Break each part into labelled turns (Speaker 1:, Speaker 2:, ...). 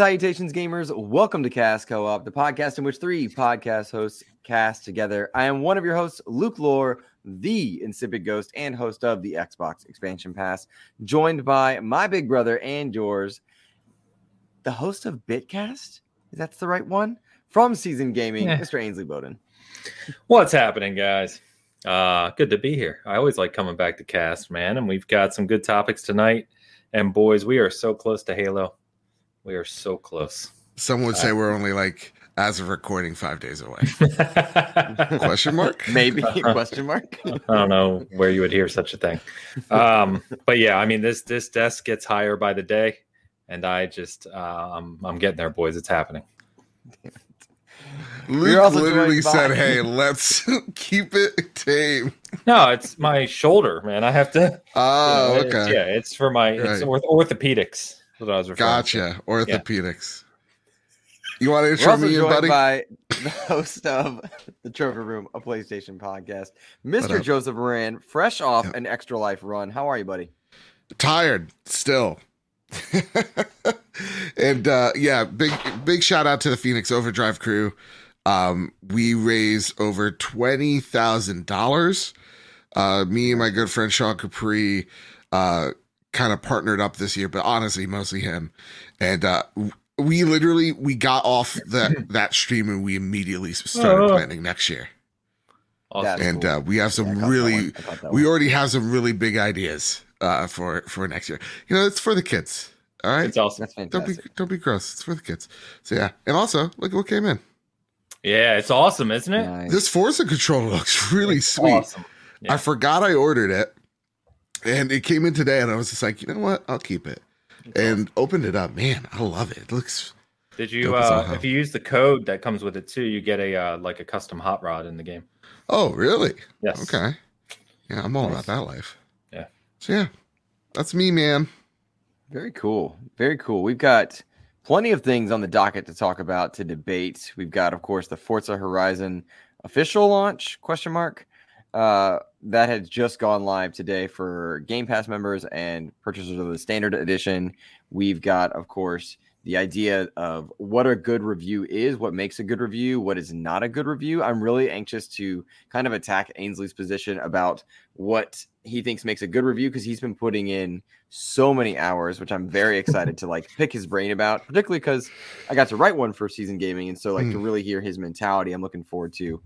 Speaker 1: and salutations, gamers. Welcome to Cast Co op, the podcast in which three podcast hosts cast together. I am one of your hosts, Luke Lore, the insipid ghost and host of the Xbox Expansion Pass, joined by my big brother and yours, the host of Bitcast. Is that the right one? From Season Gaming,
Speaker 2: Yeah.
Speaker 1: Mr. Ainsley Bowden.
Speaker 2: What's happening, guys? Uh, good to be here. I always like coming back to cast, man. And we've got some good topics tonight. And boys, we are so close to Halo. We are so close.
Speaker 3: Some would say we're only like, as of recording, five days away. Question mark?
Speaker 1: Maybe? Question mark.
Speaker 2: I don't know where you would hear such a thing. Um, but yeah, I mean this this desk gets higher by the day, and I just uh, I'm I'm getting there, boys. It's happening.
Speaker 3: Luke literally
Speaker 1: joined by-
Speaker 3: said, "Hey, let's keep it tame."
Speaker 2: No, it's my shoulder, man. I have to.
Speaker 3: Oh,
Speaker 2: you know, it's-
Speaker 3: okay,
Speaker 2: yeah, it's for my it's orth- orthopedics. That's what I was referring to.
Speaker 3: gotcha. Orthopedics. You want to intro me, buddy?
Speaker 1: by the host of the Trophy Room, a PlayStation podcast, Mr. Joseph Moran, fresh off an extra life run. How are you, buddy?
Speaker 3: Tired still. and uh yeah, big big shout out to the Phoenix Overdrive crew. Um, we raised over twenty thousand dollars. Uh, me and my good friend Sean Capri uh kind of partnered up this year, but honestly, mostly him. And uh we literally we got off that that stream and we immediately started
Speaker 2: Oh.
Speaker 3: planning next year.
Speaker 2: Awesome.
Speaker 3: And
Speaker 1: cool.
Speaker 3: uh, we have some
Speaker 1: caught that
Speaker 3: really
Speaker 1: one. I caught that
Speaker 3: we already have some really big ideas uh for for next year. You know, it's for the kids. All right.
Speaker 2: It's awesome.
Speaker 1: That's
Speaker 3: Don't be
Speaker 1: fantastic.
Speaker 3: don't be gross. It's for the kids. So yeah. And also, look what came in.
Speaker 2: Yeah, it's awesome, isn't it?
Speaker 1: Nice.
Speaker 3: This Forza controller looks really
Speaker 2: It's
Speaker 3: sweet.
Speaker 2: Awesome. Yeah.
Speaker 3: I forgot I ordered it. And it came in today and I was just like, you know what? I'll keep it. And opened it up. Man, I love it. It looks
Speaker 2: Did you?
Speaker 3: Dope
Speaker 2: Uh,
Speaker 3: hell.
Speaker 2: if you use the code that comes with it too, you get a uh, like a custom hot rod in the game.
Speaker 3: Oh, really?
Speaker 2: Yes.
Speaker 3: Okay. Yeah, I'm all
Speaker 1: Nice.
Speaker 3: about that life.
Speaker 2: Yeah.
Speaker 3: So yeah. That's me, man.
Speaker 1: Very cool. Very cool. We've got plenty of things on the docket to talk about to debate. We've got, of course, the Forza Horizon official launch question mark uh, that had just gone live today for Game Pass members and purchasers of the standard edition. We've got, of course, the idea of what a good review is, what makes a good review, what is not a good review. I'm really anxious to kind of attack Ainsley's position about what he thinks makes a good review because he's been putting in so many hours, which I'm very excited to like pick his brain about, particularly because I got to write one for season gaming. And so like to
Speaker 3: Mm.
Speaker 1: really hear his mentality, I'm looking forward to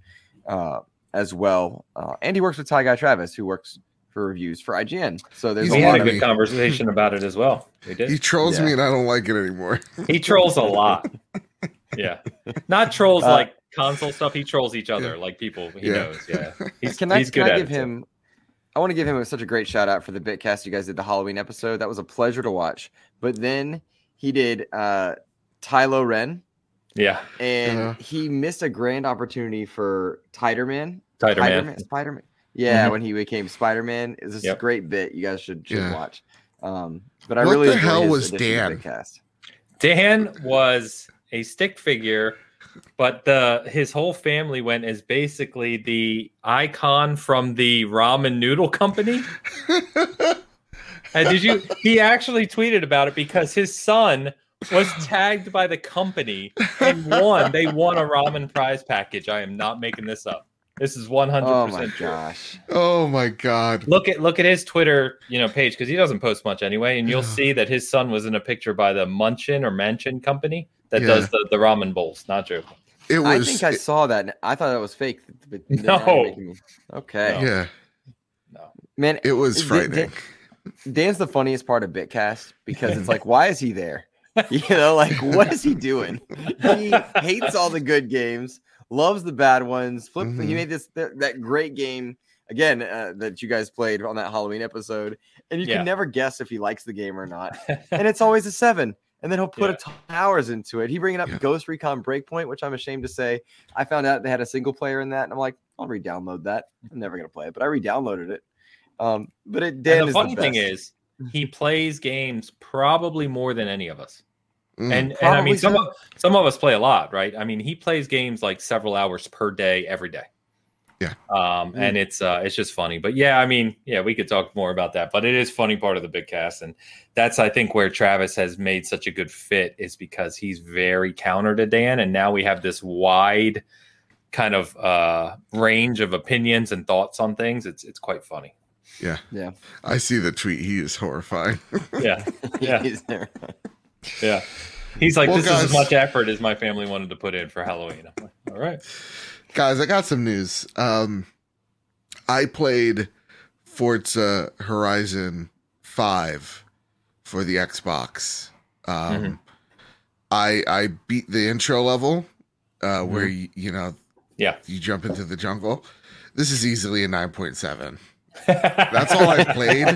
Speaker 1: uh as well. Uh and he works with Ty Guy Travis, who works for reviews for IGN. So there's
Speaker 3: He's
Speaker 1: a
Speaker 2: We
Speaker 1: lot
Speaker 2: had a
Speaker 1: of
Speaker 3: funny.
Speaker 2: good conversation about it as well. We
Speaker 3: He trolls
Speaker 1: Yeah.
Speaker 3: me and I don't like it anymore.
Speaker 2: He trolls a lot. Yeah, not trolls
Speaker 1: Uh,
Speaker 2: like console stuff. He trolls each other, like people he
Speaker 3: Yeah.
Speaker 2: knows. Yeah, he's,
Speaker 1: can I,
Speaker 2: he's
Speaker 1: can
Speaker 2: good
Speaker 1: I
Speaker 2: at
Speaker 1: give
Speaker 2: it, too.
Speaker 1: him I want to give him such a great shout out for the Bitcast you guys did the Halloween episode. That was a pleasure to watch. But then he did uh Tylo Ren
Speaker 2: Yeah,
Speaker 1: and
Speaker 3: Uh-huh.
Speaker 1: he missed a grand opportunity for Tighterman.
Speaker 2: Tighter man.
Speaker 1: Spider Man. Yeah,
Speaker 2: Mhm.
Speaker 1: when he became Spider Man, is this
Speaker 2: Yep.
Speaker 1: a great bit you guys should, should
Speaker 3: Yeah.
Speaker 1: watch. Um, but I
Speaker 3: What
Speaker 1: really
Speaker 3: the hell was Dan?
Speaker 1: Bitcast.
Speaker 2: Dan was a stick figure, but the his whole family went as basically the icon from the ramen noodle company. And did you? He actually tweeted about it because his son was tagged by the company and won. They won a ramen prize package. I am not making this up. This is one hundred
Speaker 1: Oh my
Speaker 2: percent true.
Speaker 1: gosh.
Speaker 3: oh my god.
Speaker 2: Look at look at his Twitter, you know, page because he doesn't post much anyway, and you'll see that his son was in a picture by the Munchin or Manchin company that
Speaker 3: Yeah.
Speaker 2: does the, the ramen bowls. Not joking.
Speaker 3: It was
Speaker 1: I
Speaker 3: was
Speaker 1: think I saw that. and I thought that was fake. But
Speaker 2: No.
Speaker 1: me- Okay.
Speaker 2: No.
Speaker 3: yeah,
Speaker 2: No.
Speaker 1: Man,
Speaker 3: it was
Speaker 1: Dan-
Speaker 3: frightening.
Speaker 1: Dan's the funniest part of Bitcast because it's like, why is he there? You know, like, what is he doing? He hates all the good games, loves the bad ones. Flip, he
Speaker 3: Mhm.
Speaker 1: made this that, that great game again uh, that you guys played on that Halloween episode, and you
Speaker 2: Yeah.
Speaker 1: can never guess if he likes the game or not. And it's always a seven. And then he'll put
Speaker 2: Yeah.
Speaker 1: a ton of hours into it. He bringing up
Speaker 3: Yeah.
Speaker 1: Ghost Recon Breakpoint, which I'm ashamed to say. I found out they had a single player in that, and I'm like, I'll re-download that. I'm never gonna play it, but I re-downloaded it. Um, but it Dan
Speaker 2: and the
Speaker 1: is
Speaker 2: funny
Speaker 1: the
Speaker 2: thing is, he plays games probably more than any of us.
Speaker 3: Mm.
Speaker 2: And and I mean, some
Speaker 1: so.
Speaker 2: of some of us play a lot, right? I mean, he plays games like several hours per day, every day.
Speaker 3: Yeah.
Speaker 2: Um,
Speaker 1: Mm.
Speaker 2: and it's uh, it's just funny. But yeah, I mean, yeah, we could talk more about that. But it is funny part of the Bitcast, and that's I think where Travis has made such a good fit is because he's very counter to Dan, and now we have this wide kind of uh range of opinions and thoughts on things. It's it's quite funny.
Speaker 3: Yeah.
Speaker 1: Yeah.
Speaker 3: I see the tweet. He is horrifying.
Speaker 2: Yeah, Yeah.
Speaker 1: He's there.
Speaker 2: yeah. He's like,
Speaker 3: Well,
Speaker 2: this is as much effort as my family wanted to put in for Halloween. I'm like, all right.
Speaker 3: Guys, I got some news. Um, I played Forza Horizon 5 for the Xbox. Um,
Speaker 2: Mhm.
Speaker 3: I I beat the intro level uh, where you, you know
Speaker 2: Yeah.
Speaker 3: you jump into the jungle. This is easily a 9.7. That's all I've played.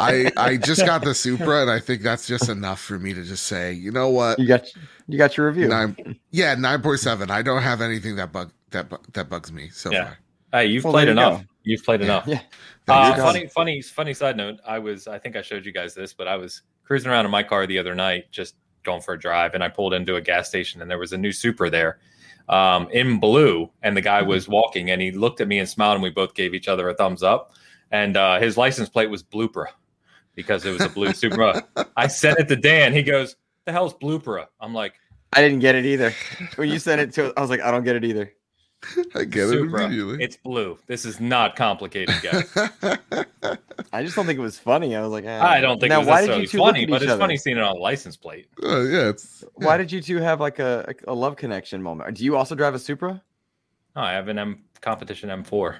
Speaker 3: I I just got the Supra, and I think that's just enough for me to just say, you know what?
Speaker 1: You got you got your review.
Speaker 3: Nine, yeah, nine point seven. I don't have anything that bug that bu- that bugs me so
Speaker 2: Yeah.
Speaker 3: far.
Speaker 2: Hey, you've
Speaker 1: Well,
Speaker 2: played
Speaker 1: you
Speaker 2: enough.
Speaker 1: go.
Speaker 2: You've played enough.
Speaker 1: Yeah.
Speaker 3: There
Speaker 2: Uh, funny, funny, funny side note. I was, I think I showed you guys this, but I was cruising around in my car the other night, just going for a drive, and I pulled into a gas station, and there was a new Supra there, um, in blue, and the guy
Speaker 3: Mm-hmm.
Speaker 2: was walking, and he looked at me and smiled, and we both gave each other a thumbs up, and uh, his license plate was Blooper because it was a blue Supra. I sent it to Dan. He goes, "The hell's Blooper?" I'm like,
Speaker 1: I didn't get it either. When you sent it to I was like, I don't get it either.
Speaker 3: I get
Speaker 2: Supra.
Speaker 3: it immediately.
Speaker 2: It's blue. This is not complicated, guys.
Speaker 1: I just don't think it was funny. I was like, eh.
Speaker 2: I don't think
Speaker 1: now,
Speaker 2: it was
Speaker 1: why did you two
Speaker 2: funny, but it's
Speaker 1: other?
Speaker 2: funny seeing it on a license plate.
Speaker 3: Uh, yeah, it's
Speaker 1: Why did you two have like a, a love connection moment? Do you also drive a Supra?
Speaker 2: Oh, I have an M competition M4.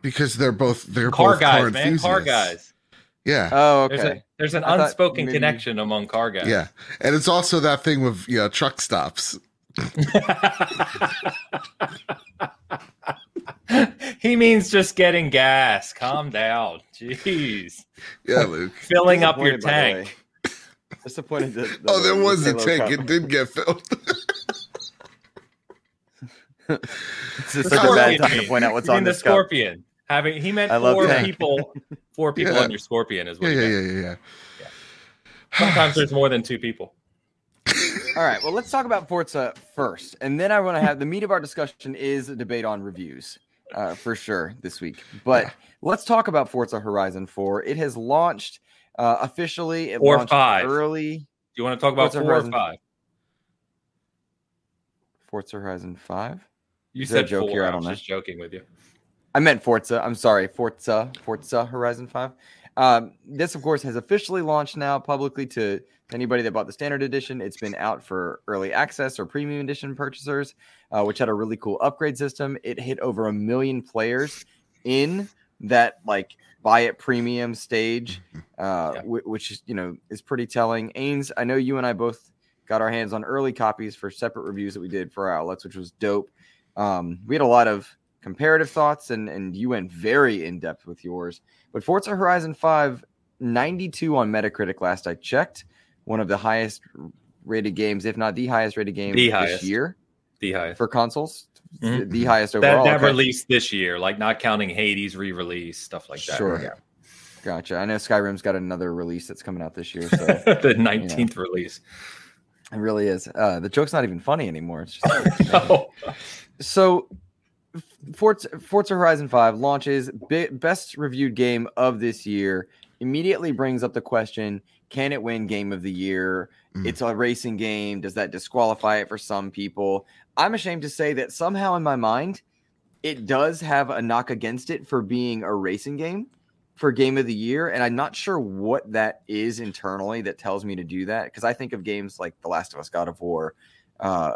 Speaker 3: because they're both they're
Speaker 2: Car
Speaker 3: both
Speaker 2: guys,
Speaker 3: car
Speaker 2: man, car guys.
Speaker 3: Yeah,
Speaker 1: Oh,
Speaker 2: There's,
Speaker 1: okay.
Speaker 2: a, there's an
Speaker 1: I
Speaker 2: unspoken
Speaker 1: maybe-
Speaker 2: connection among car guys.
Speaker 3: yeah, and it's also that thing with you know truck stops.
Speaker 2: He means just getting gas. Calm down. Jeez.
Speaker 3: Yeah, Luke.
Speaker 2: Filling up your
Speaker 1: Disappointed, by the
Speaker 2: tank.
Speaker 1: Disappointed. That, that
Speaker 3: Oh, there
Speaker 1: the
Speaker 3: was a tank.
Speaker 1: Cup-
Speaker 3: It did get filled.
Speaker 1: It's just such a bad
Speaker 2: Scorpion
Speaker 1: time to point out what's
Speaker 2: You
Speaker 1: on
Speaker 2: the
Speaker 1: this cup.
Speaker 2: scorpion. Having he meant
Speaker 1: I
Speaker 2: four
Speaker 1: tank.
Speaker 2: people. Four people
Speaker 3: Yeah.
Speaker 2: on your scorpion is what
Speaker 3: yeah,
Speaker 2: he
Speaker 3: yeah,
Speaker 2: meant.
Speaker 3: yeah, yeah, yeah.
Speaker 2: Sometimes there's more than two people.
Speaker 1: All right. Well, let's talk about Forza first, and then I want to have the meat of our discussion is a debate on reviews, uh, for sure this week. But
Speaker 3: Yeah.
Speaker 1: let's talk about Forza Horizon 4. It has launched uh, officially. It
Speaker 2: Or
Speaker 1: launched
Speaker 2: five.
Speaker 1: early.
Speaker 2: Do you want to talk about
Speaker 1: Forza
Speaker 2: four or
Speaker 1: Horizon.
Speaker 2: five?
Speaker 1: Forza Horizon 5.
Speaker 2: You
Speaker 1: Is
Speaker 2: said
Speaker 1: joke
Speaker 2: four.
Speaker 1: here? I
Speaker 2: I
Speaker 1: don't
Speaker 2: was
Speaker 1: know.
Speaker 2: just joking with you.
Speaker 1: I meant Forza. I'm sorry, Forza, Forza Horizon 5. Um, this, of course, has officially launched now publicly to anybody that bought the standard edition. It's been out for early access or premium edition purchasers, uh, which had a really cool upgrade system. It hit over a million players in that like buy it premium stage, uh,
Speaker 2: Yeah.
Speaker 1: whi- which is you know is pretty telling. Ains, I know you and I both got our hands on early copies for separate reviews that we did for our outlets, which was dope. Um, we had a lot of comparative thoughts and and you went very in depth with yours. But Forza Horizon 5 92 on Metacritic last I checked, one of the highest rated games if not the highest rated game
Speaker 2: The
Speaker 1: this
Speaker 2: highest.
Speaker 1: year
Speaker 2: The highest.
Speaker 1: for consoles.
Speaker 2: Mhm.
Speaker 1: The, the highest
Speaker 2: that
Speaker 1: overall.
Speaker 2: that
Speaker 1: Okay.
Speaker 2: released this year, like not counting Hades re-release stuff like that.
Speaker 1: Sure.
Speaker 2: Yeah.
Speaker 1: Gotcha. I know Skyrim's got another release that's coming out this year, so
Speaker 2: the 19th release.
Speaker 1: it really is. Uh, the joke's not even funny anymore. It's just
Speaker 2: Oh,
Speaker 1: so Forza, Forza Horizon 5 launches bi- best reviewed game of this year immediately brings up the question can it win game of the year?
Speaker 3: Mm.
Speaker 1: it's a racing game. Does that disqualify it for some people? I'm ashamed to say that somehow in my mind it does have a knock against it for being a racing game for game of the year and i'm not sure what that is internally that tells me to do that because i think of games like the last of us god of war uh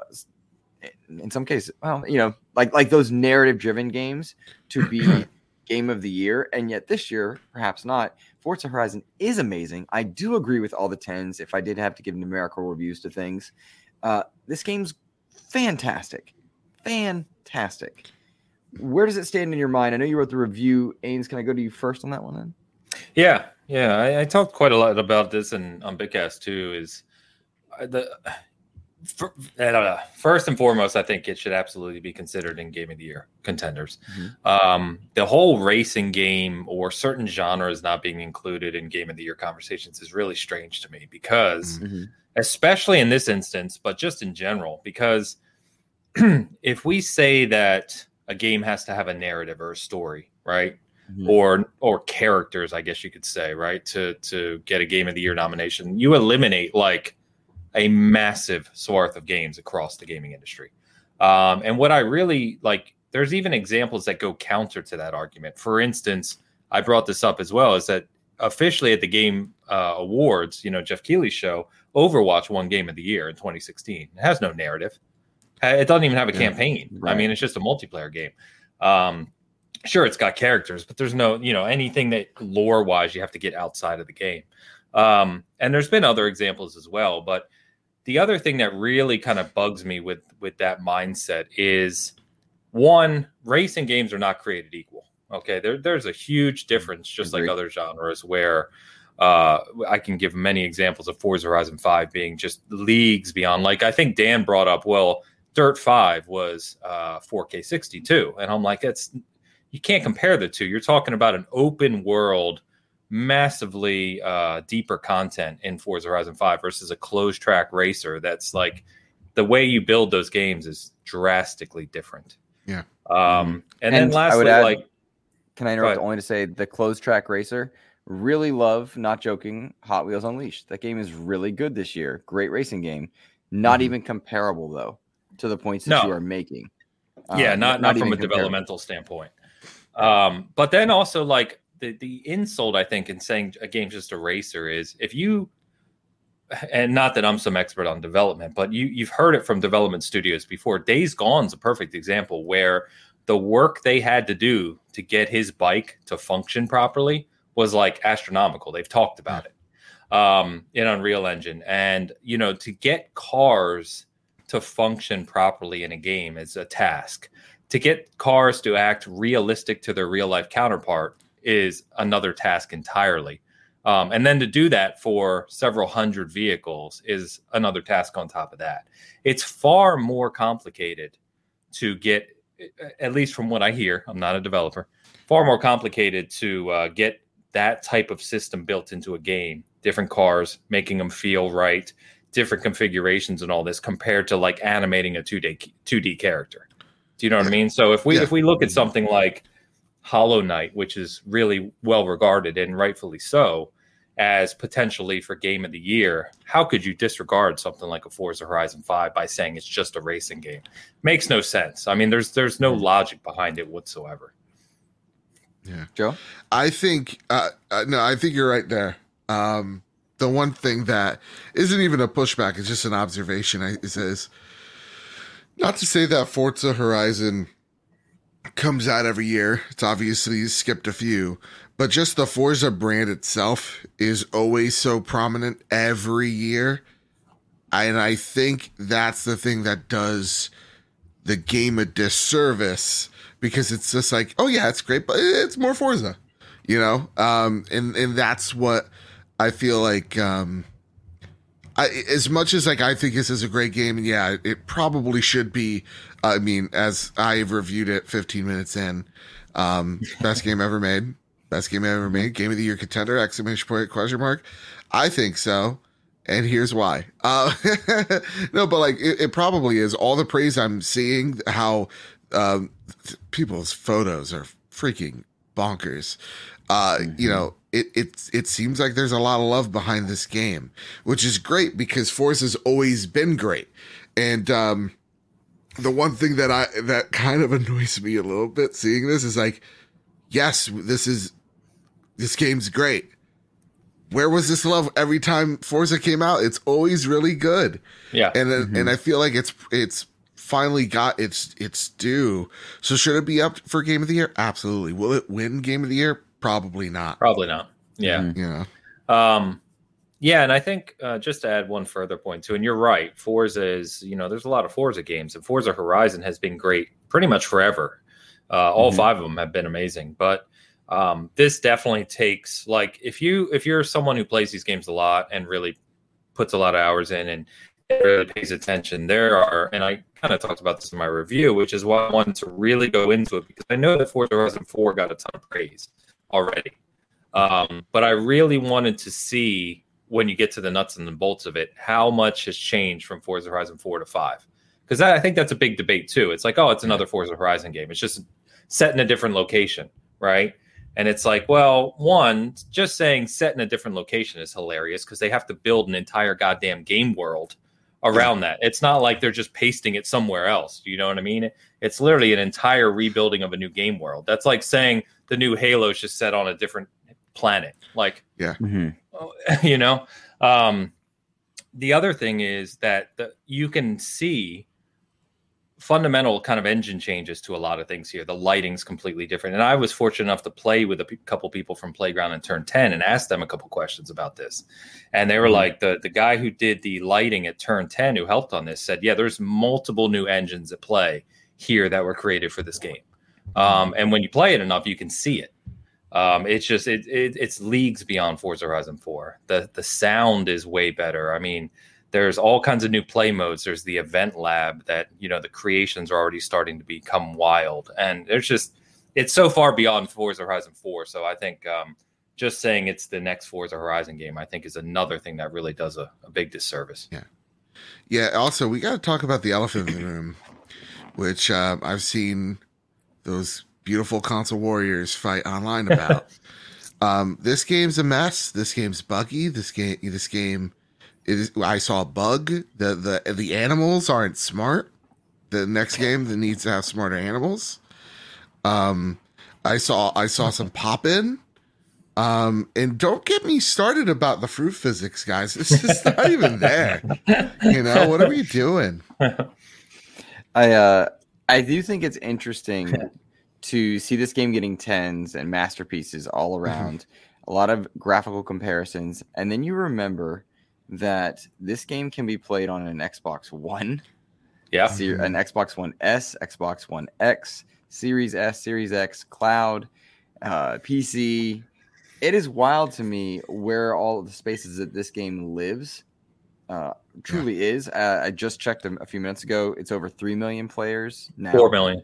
Speaker 1: in some cases well you know like like those narrative driven games to be game of the year and yet this year perhaps not forza horizon is amazing. I do agree with all the tens if i did have to give numerical reviews to things. Uh this game's fantastic. Fantastic. Where does it stand in your mind? I know you wrote the review. Ains can i go to you first on that one then?
Speaker 2: Yeah, yeah. I, I talked quite a lot about this and on Bitcast too. Is uh, the fir- I don't know. First and foremost, I think it should absolutely be considered in Game of the Year contenders.
Speaker 1: Mhm.
Speaker 2: Um, the whole racing game or certain genres not being included in Game of the Year conversations is really strange to me because especially in this instance, but just in general, because if we say that a game has to have a narrative or a story, right?
Speaker 1: Mhm.
Speaker 2: Or or characters, I guess you could say, right? To to get a game of the year nomination, you eliminate like a massive swath of games across the gaming industry. Um, and what I really like, there's even examples that go counter to that argument. For instance, I brought this up as well, is that officially at the Game uh, Awards, you know, Jeff Keighley's show, Overwatch won Game of the Year in 2016. It has no narrative. Uh, It doesn't even have a
Speaker 3: Yeah,
Speaker 2: campaign. I mean, it's just a multiplayer game. Um, sure, it's got characters, but there's no, you know, anything that lore wise you have to get outside of the game. Um, and there's been other examples as well, but the other thing that really kind of bugs me with with that mindset is one racing games are not created equal okay? There, there's a huge difference just like other genres where uh, i can give many examples of forza horizon 5 being just leagues beyond. Like i think dan brought up well dirt 5 was uh, 4k 62 and i'm like that's you can't compare the two. You're talking about an open world massively uh, deeper content in Forza Horizon 5 versus a closed track racer that's like the way you build those games is drastically different.
Speaker 3: Yeah.
Speaker 2: Um, and,
Speaker 1: And
Speaker 2: then
Speaker 1: I
Speaker 2: lastly,
Speaker 1: would add-
Speaker 2: like,
Speaker 1: Can I interrupt only to say the closed track racer? Really love, not joking, Hot Wheels Unleashed. That game is really good this year. Great racing game. Not
Speaker 3: Mhm.
Speaker 1: even comparable though to the points that
Speaker 2: Mm-hmm. No.
Speaker 1: you are making.
Speaker 2: yeah,
Speaker 1: Um,
Speaker 2: not, not, from a
Speaker 1: comparable.
Speaker 2: developmental standpoint. Um, but then also like the, the insult I think in saying a game's just a racer is if you and not that I'm some expert on development, but you you've heard it from development studios before. Days Gone's a perfect example where the work they had to do to get his bike to function properly was like astronomical. They've talked about it um, in Unreal Engine, and you know to get cars to function properly in a game is a task. To get cars to act realistic to their real life counterpart is another task entirely. Um, and then to do that for several hundred vehicles is another task on top of that. It's far more complicated to get, at least from what I hear, I'm not a developer, far more complicated to uh, get that type of system built into a game. Different cars, making them feel right, different configurations, and all this compared to like animating a two D two D character. Do you know what I mean? So if we
Speaker 3: Yeah.
Speaker 2: if we look at something like Hollow Knight, which is really well regarded and rightfully so, as potentially for game of the year, how could you disregard something like a Forza Horizon 5 by saying it's just a racing game? Makes no sense. I mean, there's there's no logic behind it whatsoever.
Speaker 1: Yeah, Joe?
Speaker 3: I think uh, uh, no, I think you're right there. Um, the one thing that isn't even a pushback; it's just an observation. I, it says not to say that Forza Horizon comes out every year. It's obviously skipped a few, but just the Forza brand itself is always so prominent every year, and I think that's the thing that does the game a disservice because it's just like, oh yeah, it's great, but it's more Forza, you know. Um, and and that's what I feel like. Um, I as much as like I think this is a great game, and yeah, it probably should be. I mean, as I've reviewed it 15 minutes in, um, best game ever made, best game ever made, game of the year contender! Exclamation point! Question mark. I think so. And here's why. Uh, no, but like it, it probably is. All the praise I'm seeing, how um, people's photos are freaking bonkers. Uh, You know, it it it seems like there's a lot of love behind this game, which is great because Forza's always been great. And um, the one thing that I that kind of annoys me a little bit seeing this is like, yes, this is this game's great. Where was this love every time Forza came out? It's always really good
Speaker 2: Yeah.
Speaker 3: and then and I feel like it's it's finally got its its due. So should it be up for game of the year? Absolutely. Will it win game of the year? Probably not.
Speaker 2: Probably not. Yeah.
Speaker 1: Mhm.
Speaker 3: You.
Speaker 2: Um, yeah, and I think uh, just to add one further point too, and you're right, Forza is you know there's a lot of Forza games, and Forza Horizon has been great pretty much forever. Uh, all
Speaker 1: Mhm.
Speaker 2: five of them have been amazing, but um, this definitely takes like if you if you're someone who plays these games a lot and really puts a lot of hours in and really pays attention, there are, and I kind of talked about this in my review, which is why I wanted to really go into it because I know that Forza Horizon 4 got a ton of praise already. Um, but I really wanted to see when you get to the nuts and the bolts of it, how much has changed from Forza Horizon 4 to 5. because I think that's a big debate too. It's like, oh, it's another Forza Horizon game. It's just set in a different location, right? And it's like, well, one, just saying set in a different location is hilarious because they have to build an entire goddamn game world around that. It's not like they're just pasting it somewhere else. You know what I mean? It's literally an entire rebuilding of a new game world. That's like saying the new Halo is just set on a different planet. Like,
Speaker 3: Yeah.
Speaker 1: Mhm.
Speaker 2: you know, um, the other thing is that the, you can see fundamental kind of engine changes to a lot of things here. The lighting's completely different, and I was fortunate enough to play with a couple people from Playground and Turn Ten and ask them a couple questions about this, and they were like, the the guy who did the lighting at Turn Ten who helped on this said, yeah, there's multiple new engines at play here that were created for this game, um, and when you play it enough, you can see it. Um, it's just it, it it's leagues beyond Forza Horizon 4. The the sound is way better. I mean, there's all kinds of new play modes. There's the event lab that you know the creations are already starting to become wild, and there's just it's so far beyond Forza Horizon 4. So I think um, just saying it's the next Forza Horizon game, I think, is another thing that really does a, a big disservice.
Speaker 3: Yeah, yeah. Also, we got to talk about the elephant in the room, which uh, I've seen those beautiful console warriors fight online about. um, this game's a mess. This game's buggy. This game. This game is. I saw a bug. The the the animals aren't smart. The next game that needs to have smarter animals. Um, I saw I saw some pop in. Um, and don't get me started about the fruit physics, guys. It's just not even there. You know, what are we doing?
Speaker 1: I uh I do think it's interesting to see this game getting tens and masterpieces all around. A lot of graphical comparisons, and then you remember that this game can be played on an Xbox One,
Speaker 2: Yeah.
Speaker 1: ser- an Xbox One S, Xbox One X, Series S, Series X, Cloud, uh, PC. It is wild to me where all the spaces that this game lives. Uh, truly is. Uh, I just checked a, a few minutes ago. It's over three million players now.
Speaker 2: Four million.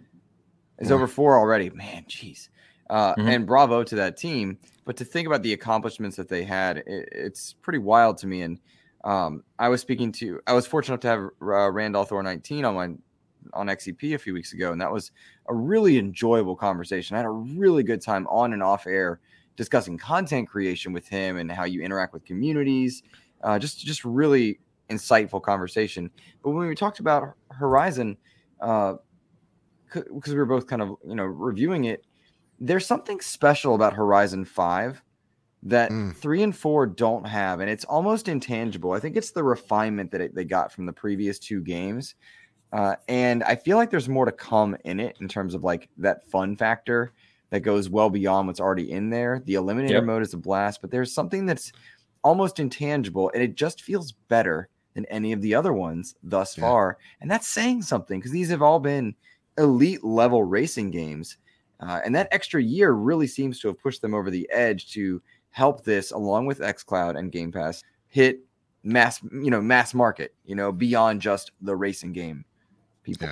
Speaker 1: It's over four already. Man, jeez. Uh,
Speaker 2: Mhm.
Speaker 1: And bravo to that team. But to think about the accomplishments that they had, it, it's pretty wild to me. And um, I was speaking to, I was fortunate to have uh, Randolph Thor 19 on my on XEP a few weeks ago, and that was a really enjoyable conversation. I had a really good time on and off air discussing content creation with him and how you interact with communities. Uh, just just really insightful conversation. But when we talked about Horizon, uh, because we were both kind of you know reviewing it there's something special about horizon 5 that
Speaker 3: Mm.
Speaker 1: 3 and 4 don't have and it's almost intangible i think it's the refinement that it, they got from the previous two games uh, and i feel like there's more to come in it in terms of like that fun factor that goes well beyond what's already in there the eliminator
Speaker 2: Yep.
Speaker 1: mode is a blast but there's something that's almost intangible and it just feels better than any of the other ones thus
Speaker 3: Yeah.
Speaker 1: far and that's saying something because these have all been elite level racing games. Uh, and that extra year really seems to have pushed them over the edge to help this, along with xCloud and Game Pass, hit mass, you know, mass market, you know, beyond just the racing game. People.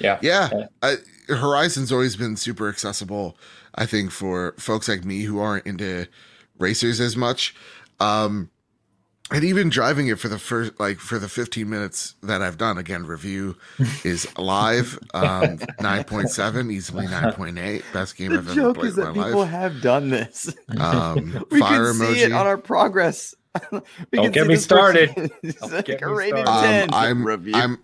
Speaker 3: Yeah.
Speaker 2: Yeah.
Speaker 3: Yeah, I, Horizon's always been super accessible. I think for folks like me who aren't into racers as much, um, and even driving it for the first like for the 15 minutes that I've done. Again, review is live, um, 9.7, easily 9.8, best game
Speaker 1: The
Speaker 3: I've ever
Speaker 1: joke
Speaker 3: played
Speaker 1: is
Speaker 3: in
Speaker 1: that
Speaker 3: my
Speaker 1: people
Speaker 3: life.
Speaker 1: have done this.
Speaker 3: Um,
Speaker 1: we
Speaker 3: fire
Speaker 1: can see it on our progress. We
Speaker 2: Don't
Speaker 1: can
Speaker 2: get
Speaker 1: see
Speaker 2: me started. Don't
Speaker 1: like
Speaker 2: get me
Speaker 1: rated
Speaker 2: started.
Speaker 1: 10
Speaker 3: Um, I'm
Speaker 1: review.
Speaker 3: I'm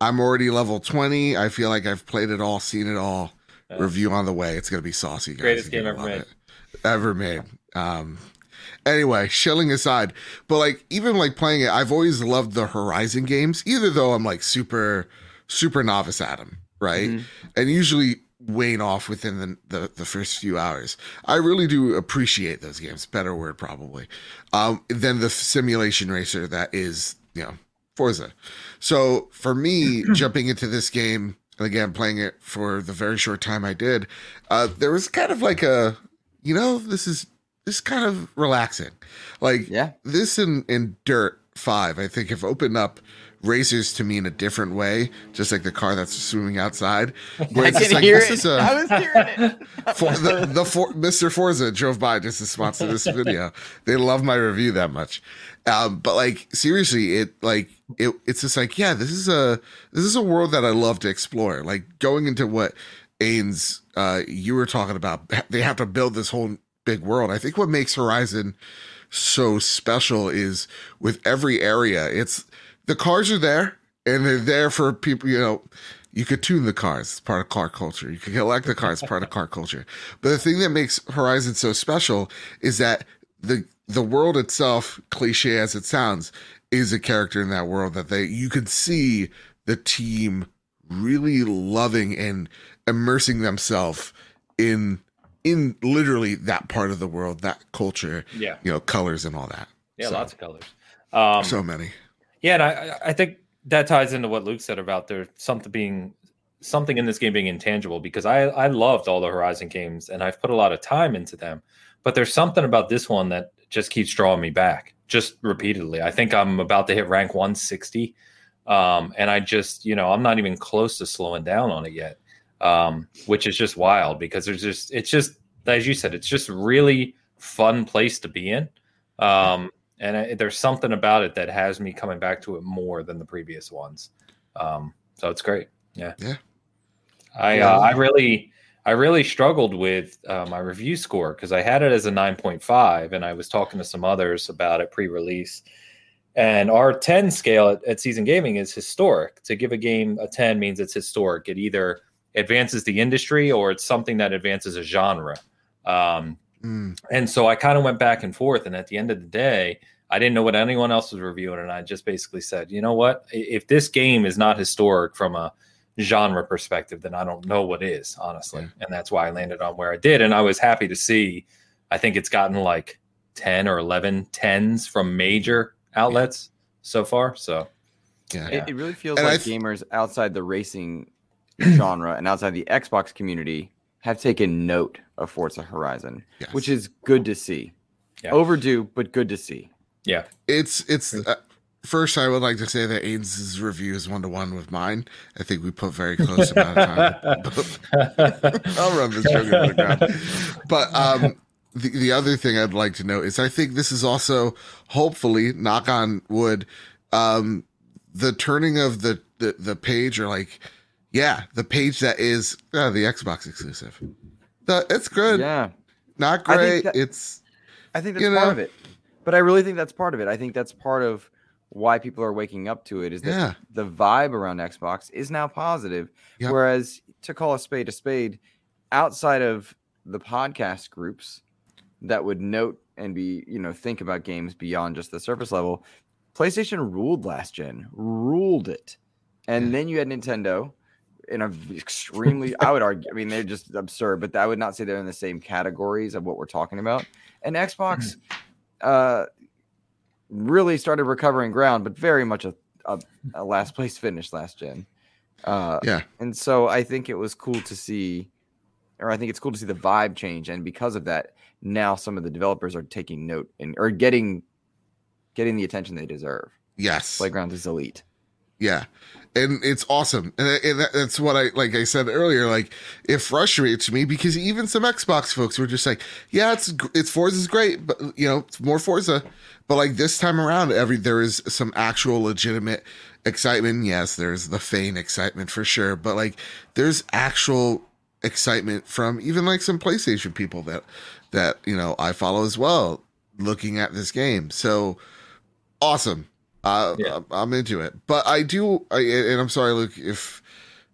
Speaker 3: I'm already level 20. I feel like I've played it all, seen it all.
Speaker 2: Yeah.
Speaker 3: Review on the way. It's gonna be saucy, guys.
Speaker 2: Greatest game ever made.
Speaker 3: it. Ever made. Um anyway, shilling aside, but like even like playing it, I've always loved the Horizon games, either though I'm like super super novice at them, right?
Speaker 1: Mhm.
Speaker 3: And usually wane off within the, the the first few hours. I really do appreciate those games. Better word probably. Um than the simulation racer that is, you know, Forza. So for me, jumping into this game and again playing it for the very short time I did, uh, there was kind of like a, you know, this is this is kind of relaxing. Like
Speaker 1: Yeah.
Speaker 3: this in in dirt five, I think have opened up racers to me in a different way, just like the car that's swimming outside. Where
Speaker 1: I
Speaker 3: it's
Speaker 1: can
Speaker 3: like,
Speaker 1: hear
Speaker 3: this
Speaker 1: it.
Speaker 3: is a-
Speaker 1: I was hearing it.
Speaker 3: for, the the for, Mr. Forza drove by just to sponsor this video. They love my review that much. Um, but like seriously, it like it it's just like yeah, this is a this is a world that I love to explore. Like going into what Ains uh you were talking about, they have to build this whole big world. I think what makes Horizon so special is with every area, it's the cars are there and they're there for people, you know, you could tune the cars, it's part of car culture. You could collect the cars, part of car culture. But the thing that makes Horizon so special is that the the world itself, cliche as it sounds, is a character in that world that they you could see the team really loving and immersing themselves in in literally that part of the world, that culture,
Speaker 2: Yeah.
Speaker 3: you know, colors and all that.
Speaker 2: Yeah,
Speaker 3: So-
Speaker 2: lots of colors. Um,
Speaker 3: so many.
Speaker 2: Yeah, and I, I think that ties into what Luke said about there something being something in this game being intangible because I I loved all the Horizon games and I've put a lot of time into them, but there's something about this one that just keeps drawing me back just repeatedly. I think I'm about to hit rank 160, um, and I just you know I'm not even close to slowing down on it yet, um, which is just wild because there's just it's just as you said it's just really fun place to be in. Um, and I, there's something about it that has me coming back to it more than the previous ones. Um, so it's great. Yeah.
Speaker 3: Yeah.
Speaker 2: I uh, I really I really struggled with uh, my review score because I had it as a 9.5, and I was talking to some others about it pre-release. And our 10 scale at, at Season Gaming is historic. To give a game a 10 means it's historic. It either advances the industry or it's something that advances a genre. Um,
Speaker 3: Mm,
Speaker 2: and so I kind of went back and forth. And at the end of the day, I didn't know what anyone else was reviewing. And I just basically said, you know what? If this game is not historic from a genre perspective, then I don't know what is, honestly. And that's why I landed on where I did. And I was happy to see, I think it's gotten like 10 or 11 tens from major outlets so far. So,
Speaker 3: yeah.
Speaker 2: Yeah.
Speaker 1: It, it really feels
Speaker 3: And
Speaker 1: like
Speaker 3: th-
Speaker 1: gamers outside the racing genre and outside the Xbox community have taken note of Forza Horizon,
Speaker 3: Yes.
Speaker 1: which is good to see.
Speaker 2: Yeah.
Speaker 1: Overdue, but good to see.
Speaker 2: yeah.
Speaker 3: It's it's uh, first. I would like to say that Ains's review is one to one with mine. I think we put very close amount of time. I'll run this joke into the ground. But um, the the other thing I'd like to note is I think this is also hopefully knock on wood, um, the turning of the the the page or like yeah the page that is uh, the Xbox exclusive. The, it's good,
Speaker 1: Yeah.
Speaker 3: not great.
Speaker 1: that-
Speaker 3: it's
Speaker 1: I think that's part
Speaker 3: know?
Speaker 1: of it. But I really think that's part of it. I think that's part of why people are waking up to it is that
Speaker 3: Yeah.
Speaker 1: the vibe around Xbox is now positive.
Speaker 3: Yep.
Speaker 1: Whereas to call a spade a spade, outside of the podcast groups that would note and be, you know, think about games beyond just the surface level, PlayStation ruled last gen, ruled it. And then you had Nintendo in a extremely, I would argue, I mean, they're just absurd, but I would not say they're in the same categories of what we're talking about. And Xbox uh, really started recovering ground, but very much a, a, a last place finish last gen. Uh,
Speaker 3: yeah
Speaker 1: and so I think it was cool to see, or I think it's cool to see the vibe change. And because of that, now some of the developers are taking note and or getting getting the attention they deserve.
Speaker 3: yes
Speaker 1: Playground is elite.
Speaker 3: Yeah. And it's awesome. And, and that- that's what I, like I said earlier, like it frustrates me because even some Xbox folks were just like, yeah, it's, it's Forza's great, but you know, it's more Forza. But like this time around, every, there is some actual legitimate excitement. Yes, there's the feign excitement for sure. But like there's actual excitement from even like some PlayStation people that, that, you know, I follow as well looking at this game. So awesome. Uh,
Speaker 2: Yeah.
Speaker 3: I'm into it, but I do, I, and I'm sorry, Luke, if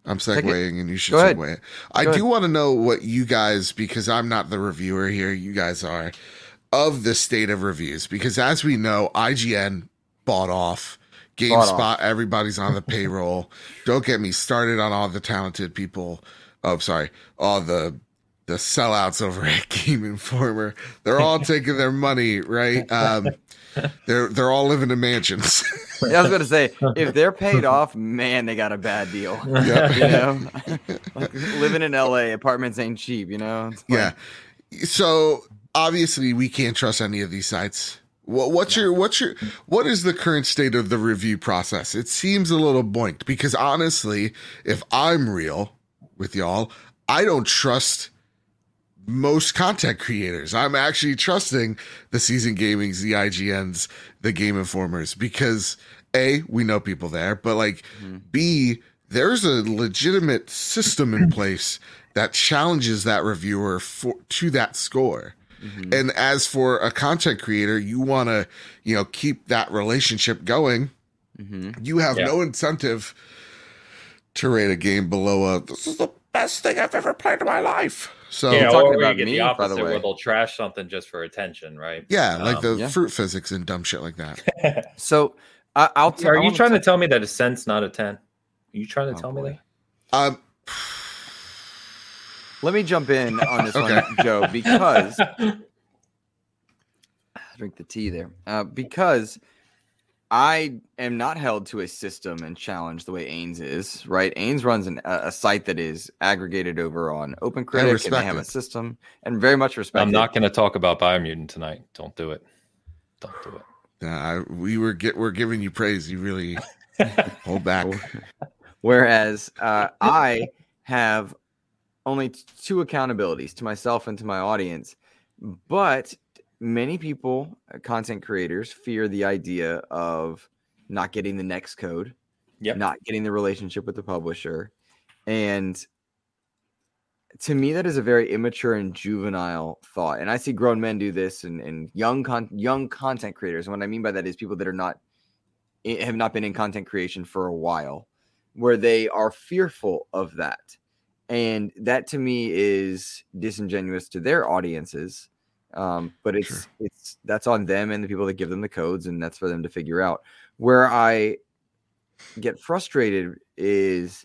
Speaker 3: I'm segueing and you should
Speaker 1: Go ahead.
Speaker 3: segue it. I
Speaker 1: Go
Speaker 3: do want to know what you guys, because I'm not the reviewer here, you guys are, of the state of reviews. Because as we know, IGN bought off,
Speaker 1: Bought
Speaker 3: GameSpot,
Speaker 1: off.
Speaker 3: everybody's on the payroll. Don't get me started on all the talented people. Oh, sorry, all the the sellouts over at Game Informer. They're all taking their money, right? Um, they're they're all living in mansions.
Speaker 1: I was going to say, if they're paid off, man, they got a bad deal.
Speaker 3: Yep.
Speaker 1: You know, like living in LA, apartments ain't cheap. You know, like-
Speaker 3: yeah. So obviously we can't trust any of these sites. What, what's your what's your what is the current state of the review process? It seems a little boinked because honestly, if I'm real with y'all, I don't trust most content creators. I'm actually trusting the season gamings, the IGNs, the game informers because A, we know people there, but like
Speaker 1: Mm-hmm.
Speaker 3: B, there's a legitimate system in place that challenges that reviewer for to that score.
Speaker 1: Mhm.
Speaker 3: And as for a content creator, you want to, you know, keep that relationship going.
Speaker 1: Mhm.
Speaker 3: You have
Speaker 2: Yeah.
Speaker 3: no incentive to rate a game below a this is the best thing I've ever played in my life. So
Speaker 2: yeah,
Speaker 3: yeah,
Speaker 1: talking
Speaker 2: or you
Speaker 1: about
Speaker 2: get
Speaker 1: me,
Speaker 2: the
Speaker 1: by the way.
Speaker 2: where they'll trash something just for attention, right?
Speaker 3: Yeah, like
Speaker 2: Um,
Speaker 3: the
Speaker 1: yeah.
Speaker 3: fruit physics and dumb shit like that.
Speaker 1: So I, I'll. tell.
Speaker 2: Are you trying to tell me that a cent's not a ten? Are you trying to
Speaker 1: Oh,
Speaker 2: tell
Speaker 1: boy.
Speaker 2: me that?
Speaker 3: Um,
Speaker 1: Let me jump in on this
Speaker 3: Okay.
Speaker 1: one, Joe, because drink the tea there. Uh, because I am not held to a system and challenge the way Ains is. Right, Ains runs an, a, a site that is aggregated over on OpenCritic, and they have a system, and very much respect.
Speaker 2: I'm not going to talk about Biomutant tonight. Don't do it. Don't do it.
Speaker 3: yeah, I, we were get we're giving you praise. You really hold back.
Speaker 1: Whereas uh, I have only t- two accountabilities to myself and to my audience. But many people, uh, content creators, fear the idea of not getting the next code,
Speaker 2: Yep.
Speaker 1: not getting the relationship with the publisher. And to me, that is a very immature and juvenile thought. And I see grown men do this and, and young con- young content creators. And what I mean by that is people that are not have not been in content creation for a while, where they are fearful of that. And that to me is disingenuous to their audiences. Um, but it's
Speaker 3: Sure.
Speaker 1: it's that's on them and the people that give them the codes, and that's for them to figure out. Where I get frustrated is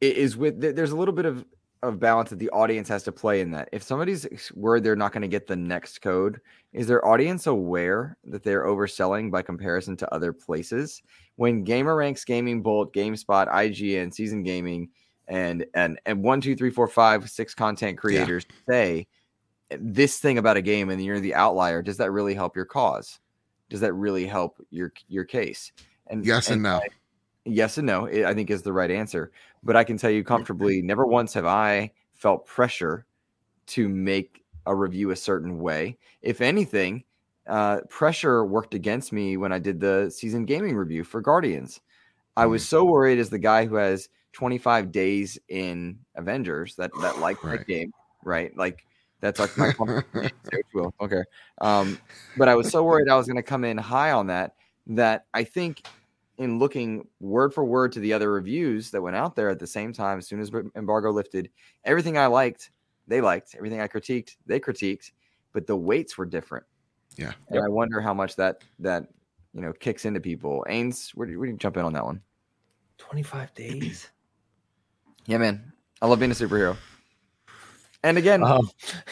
Speaker 1: is with there's a little bit of of balance that the audience has to play in that. If somebody's worried they're not going to get the next code, is their audience aware that they're overselling by comparison to other places? When Gamer Ranks, Gaming Bolt, GameSpot, IGN, Season Gaming, and and and one, two, three, four, five, six content creators say this thing about a game and you're the outlier, does that really help your cause? Does that really help your your case? And
Speaker 3: Yes and no.
Speaker 1: yes and no i I think is the right answer but i can tell you comfortably never once have i felt pressure to make a review a certain way if anything uh, pressure worked against me when i did the season gaming review for guardians i was so worried as the guy who has 25 days in avengers that that like
Speaker 3: Right.
Speaker 1: that game right like that's like my comfort game, so if you will. okay um but i was so worried i was going to come in high on that that i think in looking word for word to the other reviews that went out there at the same time, as soon as embargo lifted, everything I liked, they liked. Everything I critiqued, they critiqued, but the weights were different.
Speaker 3: Yeah.
Speaker 1: And
Speaker 2: Yep.
Speaker 1: I wonder how much that that you know kicks into people. Ains, where do, where do you jump in on that one?
Speaker 2: 25 days.
Speaker 1: Yeah, man. I love being a superhero. And again,
Speaker 2: Um,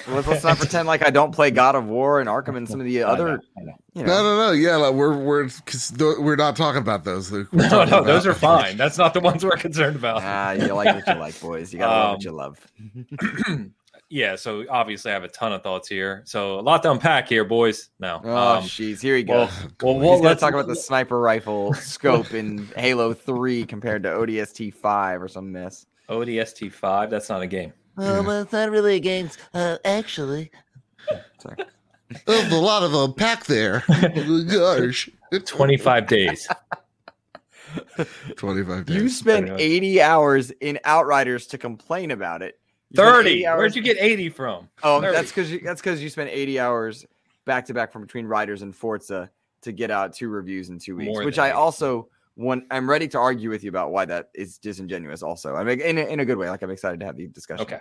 Speaker 1: let's, let's not pretend like I don't play God of War and Arkham and some of the
Speaker 2: I
Speaker 1: other.
Speaker 2: know, I know.
Speaker 1: You
Speaker 3: No,
Speaker 1: know,
Speaker 3: no, no. Yeah, like, we're we're cause th- we're not talking about those, Luke. We're
Speaker 2: No,
Speaker 3: talking
Speaker 2: no, those are fine. That's not the ones we're concerned about.
Speaker 1: ah, you like what you like, boys. You gotta love what
Speaker 2: Um,
Speaker 1: you love.
Speaker 2: yeah, so obviously I have a ton of thoughts here. So a lot to unpack here, boys. No.
Speaker 1: Oh,
Speaker 2: um,
Speaker 1: jeez, here he
Speaker 2: well,
Speaker 1: goes.
Speaker 2: well,
Speaker 1: He's
Speaker 2: well
Speaker 1: gonna
Speaker 2: let's
Speaker 1: talk about the sniper rifle scope in Halo 3 compared to ODST 5 or some mess.
Speaker 2: ODST five. That's not a game.
Speaker 3: Yeah.
Speaker 4: well, it's not really a game. Uh, actually,
Speaker 3: There's a lot of unpack there. Gosh.
Speaker 2: Twenty five days.
Speaker 3: 25 days.
Speaker 1: You spent 80 hours in Outriders to complain about it. You
Speaker 2: Thirty.
Speaker 1: hours-
Speaker 2: Where'd you get eighty from?
Speaker 1: Oh,
Speaker 2: 30.
Speaker 1: that's because you, that's because you spent 80 hours back to back from between Riders and Forza to get out two reviews in two weeks,
Speaker 2: More
Speaker 1: which I
Speaker 2: 80.
Speaker 1: also want. I'm ready to argue with you about why that is disingenuous. Also, I mean, in a, in a good way. Like I'm excited to have the discussion.
Speaker 2: Okay.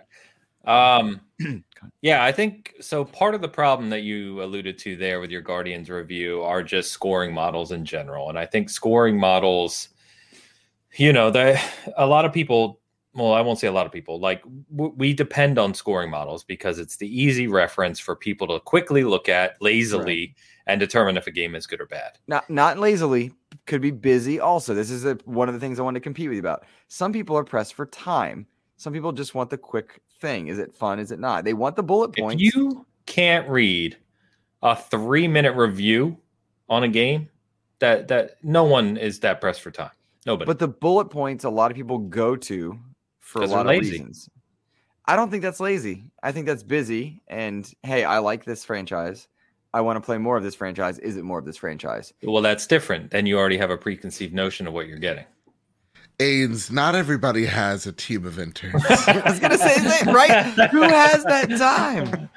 Speaker 2: Um, yeah, I think so. Part of the problem that you alluded to there with your Guardians review are just scoring models in general, and I think scoring models, you know, they a lot of people. Well, I won't say a lot of people. Like w- we depend on scoring models because it's the easy reference for people to quickly look at lazily and determine if a game is good or bad.
Speaker 1: not not lazily could be busy also this is a, one of the things i want to compete with you about some people are pressed for time some people just want the quick thing is it fun is it not they want the bullet points.
Speaker 2: If you can't read a three minute review on a game that that no one is that pressed for time. Nobody.
Speaker 1: But the bullet points a lot of people go to for a lot of
Speaker 2: lazy.
Speaker 1: reasons. I don't think that's lazy. I think that's busy. And hey, I like this franchise. I want to play more of this franchise. Is it more of this franchise?
Speaker 2: well, that's different. Then you already have a preconceived notion of what you're getting.
Speaker 3: Ains, not everybody has a team of interns.
Speaker 1: I was gonna say that, right? Who has that time?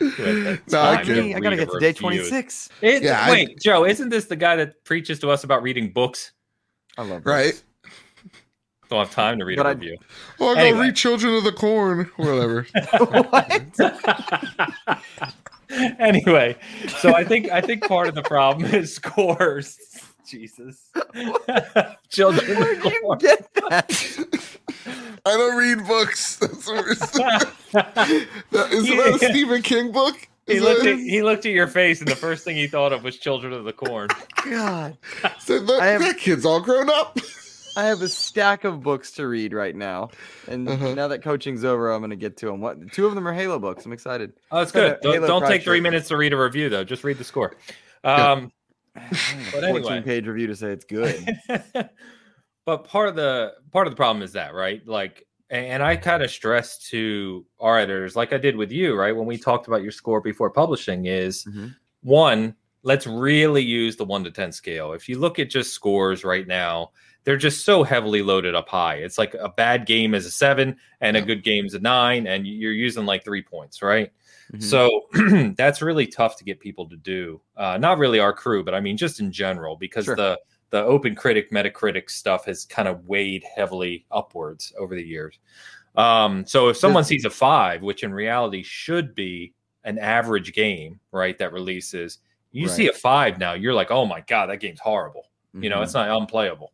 Speaker 3: No, I
Speaker 1: Not
Speaker 3: can
Speaker 1: me. I gotta get to day twenty six.
Speaker 2: It-
Speaker 3: Yeah, I-
Speaker 2: wait, Joe, isn't this the guy that preaches to us about reading books?
Speaker 1: I love
Speaker 3: right?
Speaker 2: Don't have time to read
Speaker 1: But
Speaker 2: a
Speaker 1: I-
Speaker 2: review.
Speaker 3: Well, I gotta
Speaker 2: Anyway.
Speaker 3: read Children of the Corn, or whatever.
Speaker 1: what?
Speaker 2: anyway, so I think I think part of the problem is scores. Jesus, children.
Speaker 1: Where'd
Speaker 2: of the
Speaker 1: you
Speaker 2: Corn.
Speaker 1: get that?
Speaker 3: I don't read books. That's what we're saying. That- Isn't that a Stephen King book?
Speaker 2: He
Speaker 3: Is
Speaker 2: looked
Speaker 3: that-
Speaker 2: at he looked at your face, and the first thing he thought of was "Children of the Corn."
Speaker 1: God,
Speaker 3: So that,
Speaker 1: I have-
Speaker 3: that kid's all grown up.
Speaker 1: I have a stack of books to read right now, and
Speaker 3: Uh-huh.
Speaker 1: now that coaching's over, I'm gonna get to them. What? Two of them are Halo books. I'm excited.
Speaker 2: Oh, that's
Speaker 1: Got
Speaker 2: good. Don't, don't take three minutes to read a review, though. Just read the score. Um, But anyway.
Speaker 1: 14 page review to say it's good.
Speaker 2: but part of the part of the problem is that right like and and i kind of stress to our editors like i did with you right when we talked about your score before publishing is
Speaker 1: Mhm.
Speaker 2: one let's really use the 1 to 10 scale if you look at just scores right now they're just so heavily loaded up high it's like a bad game is a 7 and a good game is a 9 and you're using like 3 points right
Speaker 1: Mhm.
Speaker 2: so that's really tough to get people to do. Uh, not really our crew, but I mean just in general, because
Speaker 1: Sure.
Speaker 2: the the Open Critic, Metacritic stuff has kind of weighed heavily upwards over the years. Um, so if someone sees a five, which in reality should be an average game, right, that releases, you see a five now, you're like, oh my god, that game's horrible. You know, it's not unplayable.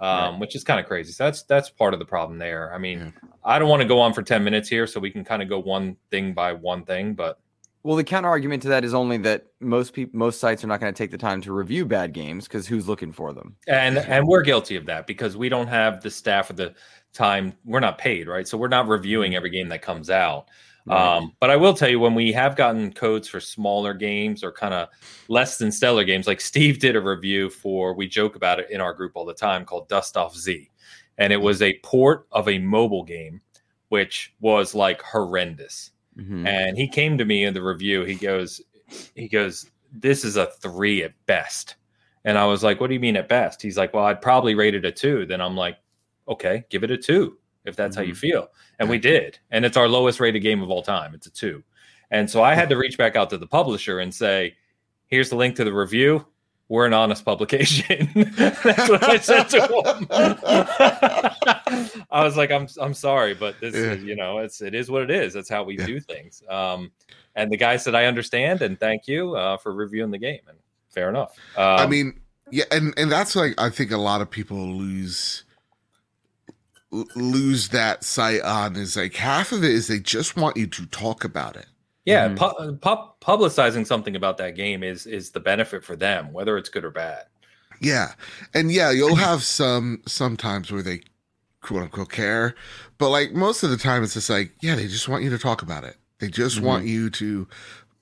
Speaker 2: Um,
Speaker 1: Right.
Speaker 2: which is kind of crazy. So that's that's part of the problem there. I mean,
Speaker 3: Yeah.
Speaker 2: I don't want to go on for 10 minutes here, so we can kind of go one thing by one thing, but
Speaker 1: Well, the counter argument to that is only that most people, most sites are not going to take the time to review bad games because who's looking for them?
Speaker 2: and and we're guilty of that because we don't have the staff or the time we're not paid right so we're not reviewing every game that comes out
Speaker 1: Right.
Speaker 2: um, but i will tell you when we have gotten codes for smaller games or kind of less than stellar games like steve did a review for we joke about it in our group all the time called Dustoff Z. And it was a port of a mobile game which was like horrendous.
Speaker 1: Mhm.
Speaker 2: and he came to me in the review he goes he goes this is a three at best. And i was like what do you mean at best? He's like well i'd probably rate it a two. Then i'm like okay give it a two if that's how you feel and we did and it's our lowest rated game of all time it's a two and so i had to reach back out to the publisher and say here's the link to the review we're an honest publication. That's what I said to him. I was like, I'm I'm sorry, but this
Speaker 3: Yeah.
Speaker 2: is, you know, it's it is what it is. That's how we do things. Um, and the guy said, I understand and thank you uh, for reviewing the game. And fair enough. Um,
Speaker 3: I mean, yeah, and and that's like I think a lot of people lose lose that sight on is like half of it is they just want you to talk about it.
Speaker 2: yeah,
Speaker 1: Mhm.
Speaker 2: pu- pu- publicizing something about that game is is the benefit for them, whether it's good or bad.
Speaker 3: Yeah. And yeah, you'll have some sometimes where they quote unquote care, but like most of the time it's just like, yeah, they just want you to talk about it. They just want you to,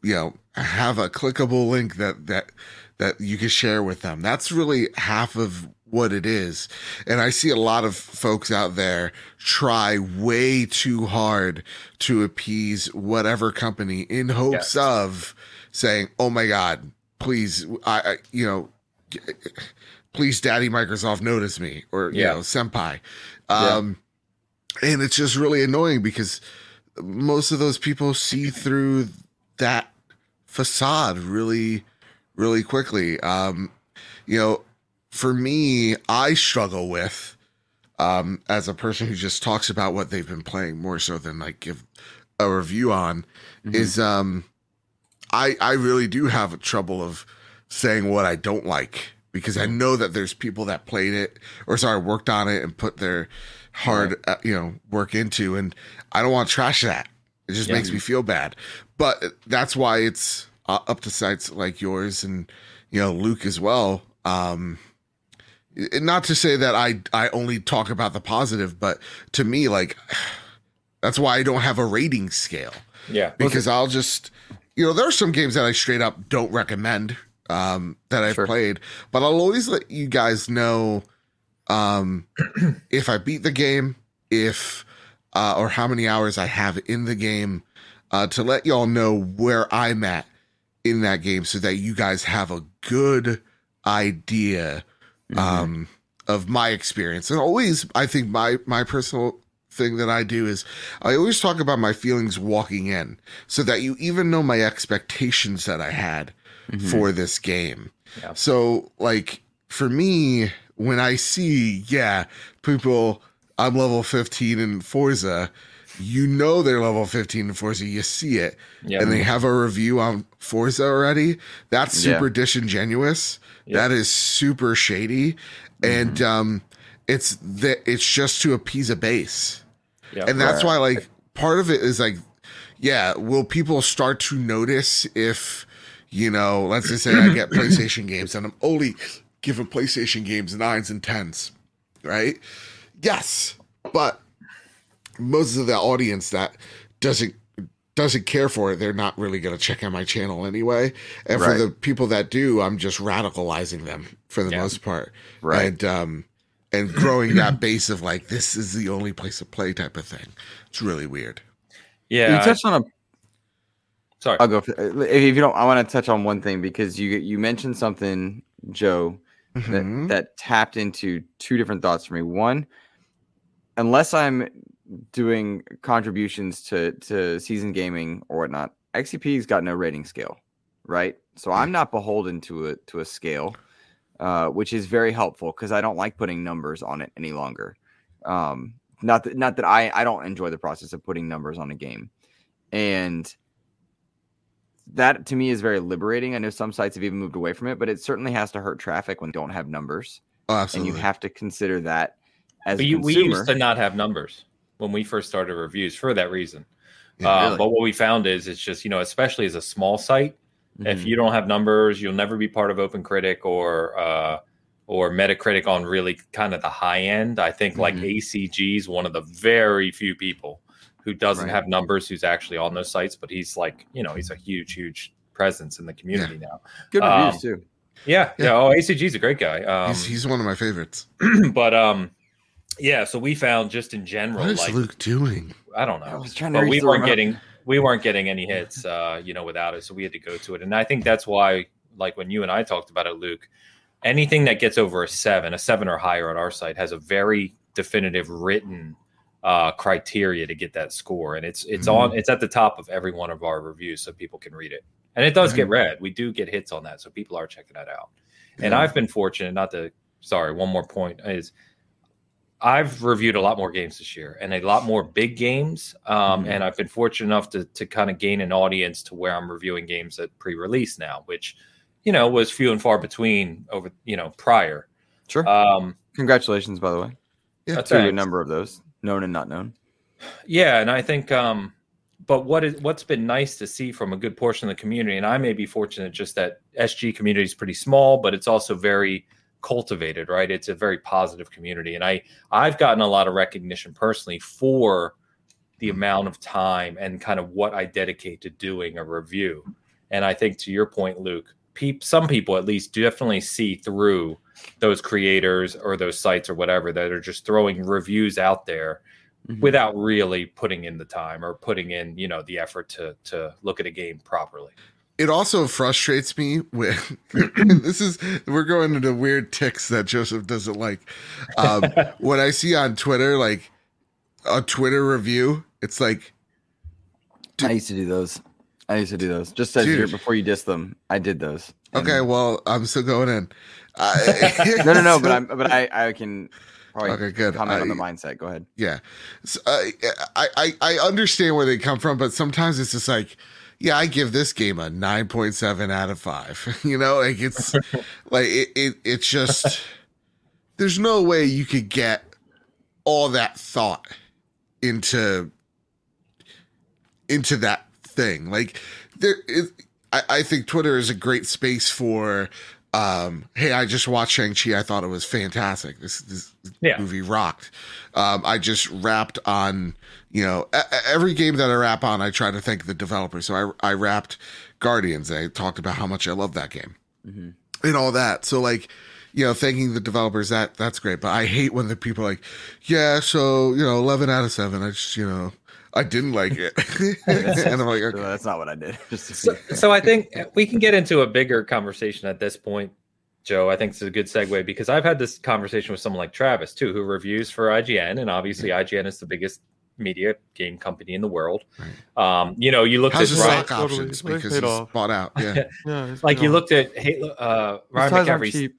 Speaker 3: you know, have a clickable link that that that you can share with them. That's really half of what it is. And I see a lot of folks out there try way too hard to appease whatever company in hopes
Speaker 2: Yes.
Speaker 3: of saying, "Oh my god, please I, I you know, please daddy microsoft notice me or you know senpai um and it's just really annoying because most of those people see through that facade really really quickly um you know for me i struggle with um as a person who just talks about what they've been playing more so than like give a review on
Speaker 1: Mhm.
Speaker 3: is um i i really do have trouble of saying what i don't like because i know that there's people that played it or sorry worked on it and put their hard uh, you know work into and i don't want to trash that it just
Speaker 1: Yeah.
Speaker 3: makes me feel bad but that's why it's uh, up to sites like yours and you know luke as well um not to say that i i only talk about the positive but to me like that's why i don't have a rating scale
Speaker 2: Yeah.
Speaker 3: because I'll just you know, there are some games that I straight up don't recommend um, that I've
Speaker 1: Sure.
Speaker 3: played, but I'll always let you guys know um, if I beat the game, if uh, or how many hours I have in the game, uh, to let y'all know where I'm at in that game, so that you guys have a good idea
Speaker 1: Mm-hmm.
Speaker 3: um, of my experience. And always, I think my my personal thing that I do is I always talk about my feelings walking in, so that you even know my expectations that I had
Speaker 1: Mhm.
Speaker 3: for this game.
Speaker 2: Yeah.
Speaker 3: So, like for me, when I see, yeah, people, I'm level 15 in Forza. You know they're level 15 in Forza. You see it,
Speaker 2: Yeah.
Speaker 3: and they have a review on Forza already. That's
Speaker 1: Yeah.
Speaker 3: super disingenuous. That is super shady, and
Speaker 1: Mm-hmm.
Speaker 3: um, it's that it's just to appease a base,
Speaker 2: yeah.
Speaker 3: and that's why like part of it is like, yeah, will people start to notice if you know, let's just say I get PlayStation games and I'm only giving PlayStation games nines and tens, right? Yes, but most of the audience that doesn't doesn't care for it, they're not really going to check out my channel anyway. And for the people that do, I'm just radicalizing them for the
Speaker 2: Yeah.
Speaker 3: most part,
Speaker 1: Right.
Speaker 3: And um, and growing that base of like this is the only place to play type of thing. It's really weird.
Speaker 2: yeah.
Speaker 1: you
Speaker 2: I-
Speaker 1: touched on a
Speaker 2: sorry.
Speaker 1: I'll go. For, if you don't, I want to touch on one thing because you you mentioned something, Joe, that
Speaker 3: Mhm.
Speaker 1: that tapped into two different thoughts for me. One, unless I'm doing contributions to to season gaming or whatnot, XCP's got no rating scale, right? So I'm not beholden to a to a scale, uh, which is very helpful because I don't like putting numbers on it any longer. Um, not that not that I I don't enjoy the process of putting numbers on a game, and that to me is very liberating. I know some sites have even moved away from it, but it certainly has to hurt traffic when you don't have numbers,
Speaker 3: Oh,
Speaker 1: and you have to consider that as
Speaker 2: But
Speaker 1: a
Speaker 2: you, we used to not have numbers when we first started reviews for that reason.
Speaker 3: Yeah,
Speaker 2: uh,
Speaker 1: really.
Speaker 2: But what we found is it's just, you know, especially as a small site, if
Speaker 1: Mhm.
Speaker 2: you don't have numbers, you'll never be part of OpenCritic or uh, or Metacritic on really kind of the high end. I think like
Speaker 1: Mhm.
Speaker 2: ACG is one of the very few people who doesn't
Speaker 1: Right.
Speaker 2: have numbers who's actually on those sites, but he's like, you know, he's a huge, huge presence in the community now.
Speaker 1: good
Speaker 2: um,
Speaker 1: reviews too.
Speaker 2: Yeah,
Speaker 3: Yeah.
Speaker 2: yeah. Oh, ACG is a great guy. Um,
Speaker 3: he's, he's one of my favorites.
Speaker 2: but um, yeah. So we found just in general,
Speaker 3: What is
Speaker 2: like
Speaker 3: Luke doing?
Speaker 2: I don't
Speaker 1: I
Speaker 2: know,
Speaker 1: was trying to
Speaker 2: but we weren't
Speaker 1: remote.
Speaker 2: getting we weren't getting any hits, uh, you know, without it. So we had to go to it, and I think that's why, like when you and I talked about it, Luke, anything that gets over a seven, a seven or higher on our site, has a very definitive written uh, criteria to get that score, and it's it's on it's at the top of every one of our reviews, so people can read it, and it does get read. We do get hits on that, so people are checking that out. And I've been fortunate, not to sorry, one more point is I've reviewed a lot more games this year and a lot more big games. Um,
Speaker 1: Mhm.
Speaker 2: And I've been fortunate enough to, to kind of gain an audience to where I'm reviewing games at pre release now, which, you know, was few and far between over, you know, prior.
Speaker 1: Sure.
Speaker 2: Um,
Speaker 1: Congratulations, by the way,
Speaker 3: Yeah,
Speaker 1: to a number of those, known and not known.
Speaker 2: Yeah, and I think um but what is what's been nice to see from a good portion of the community, and I may be fortunate just that SG community is pretty small, but it's also very cultivated, right? It's a very positive community. And I I've gotten a lot of recognition personally for the amount of time and kind of what I dedicate to doing a review. And I think to your point, Luke, peop, some people at least definitely see through those creators or those sites or whatever that are just throwing reviews out there
Speaker 1: Mhm.
Speaker 2: without really putting in the time or putting in you know the effort to to look at a game properly
Speaker 3: it also frustrates me with this is we're going into weird ticks that Joseph doesn't like. Um, when I see on Twitter like a Twitter review, it's like
Speaker 1: I used to do those. I used to do those. Just as
Speaker 3: Dude.
Speaker 1: you're, before you diss them, I did those.
Speaker 3: Okay, well I'm still going in. I,
Speaker 1: no, no, no. But I'm. But I. I can probably
Speaker 3: Okay, good.
Speaker 1: comment on the mindset. Go ahead.
Speaker 3: yeah. So, uh, I, I I understand where they come from, but sometimes it's just like, yeah, I give this game a nine point seven out of five. you know, like it's like it, it it's just there's no way you could get all that thought into into that thing. Like there is I, I think Twitter is a great space for um, hey, I just watched Shang Chi. I thought it was fantastic. This this
Speaker 2: Yeah.
Speaker 3: movie rocked. Um, I just rapped on you know every game that I rap on. I try to thank the developers. So I I rapped Guardians. I talked about how much I love that game
Speaker 1: Mhm.
Speaker 3: and all that. So like. You know, thanking the developers that that's great, but I hate when the people are like, yeah, so you know, eleven out of seven. I just you know, I didn't like it, and I'm like,
Speaker 1: So
Speaker 3: okay,
Speaker 1: that's not what I did.
Speaker 2: So, so I think we can get into a bigger conversation at this point, Joe. I think it's a good segue because I've had this conversation with someone like Travis too, who reviews for IGN, and obviously IGN is the biggest media game company in the world. Um, you know, you looked
Speaker 3: how's
Speaker 2: at Ryan,
Speaker 3: stock
Speaker 5: Totally.
Speaker 3: options
Speaker 5: They
Speaker 3: because
Speaker 5: paid
Speaker 3: he's
Speaker 5: off.
Speaker 3: bought out? Yeah,
Speaker 5: Yeah,
Speaker 2: like you
Speaker 5: on.
Speaker 2: looked at Halo, uh, Ryan
Speaker 5: ties
Speaker 2: McCaffrey's.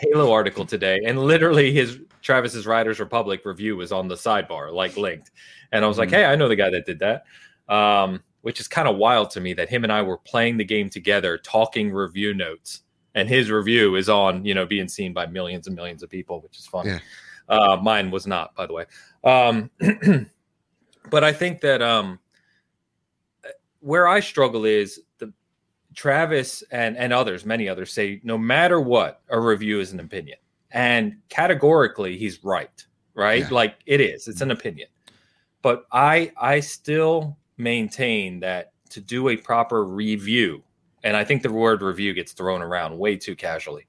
Speaker 2: Halo article today, and literally his Travis's Riders Republic review was on the sidebar, like linked. And I was like,
Speaker 1: Mhm.
Speaker 2: hey, I know the guy that did that. Um, which is kind of wild to me that him and I were playing the game together, talking review notes, and his review is on, you know, being seen by millions and millions of people, which is fun.
Speaker 3: Yeah.
Speaker 2: Uh, mine was not, by the way. Um, but I think that um, where I struggle is the Travis and and others, many others say no matter what, a review is an opinion, and categorically he's right, right?
Speaker 3: Yeah.
Speaker 2: Like it is, it's an opinion. But I I still maintain that to do a proper review, and I think the word review gets thrown around way too casually.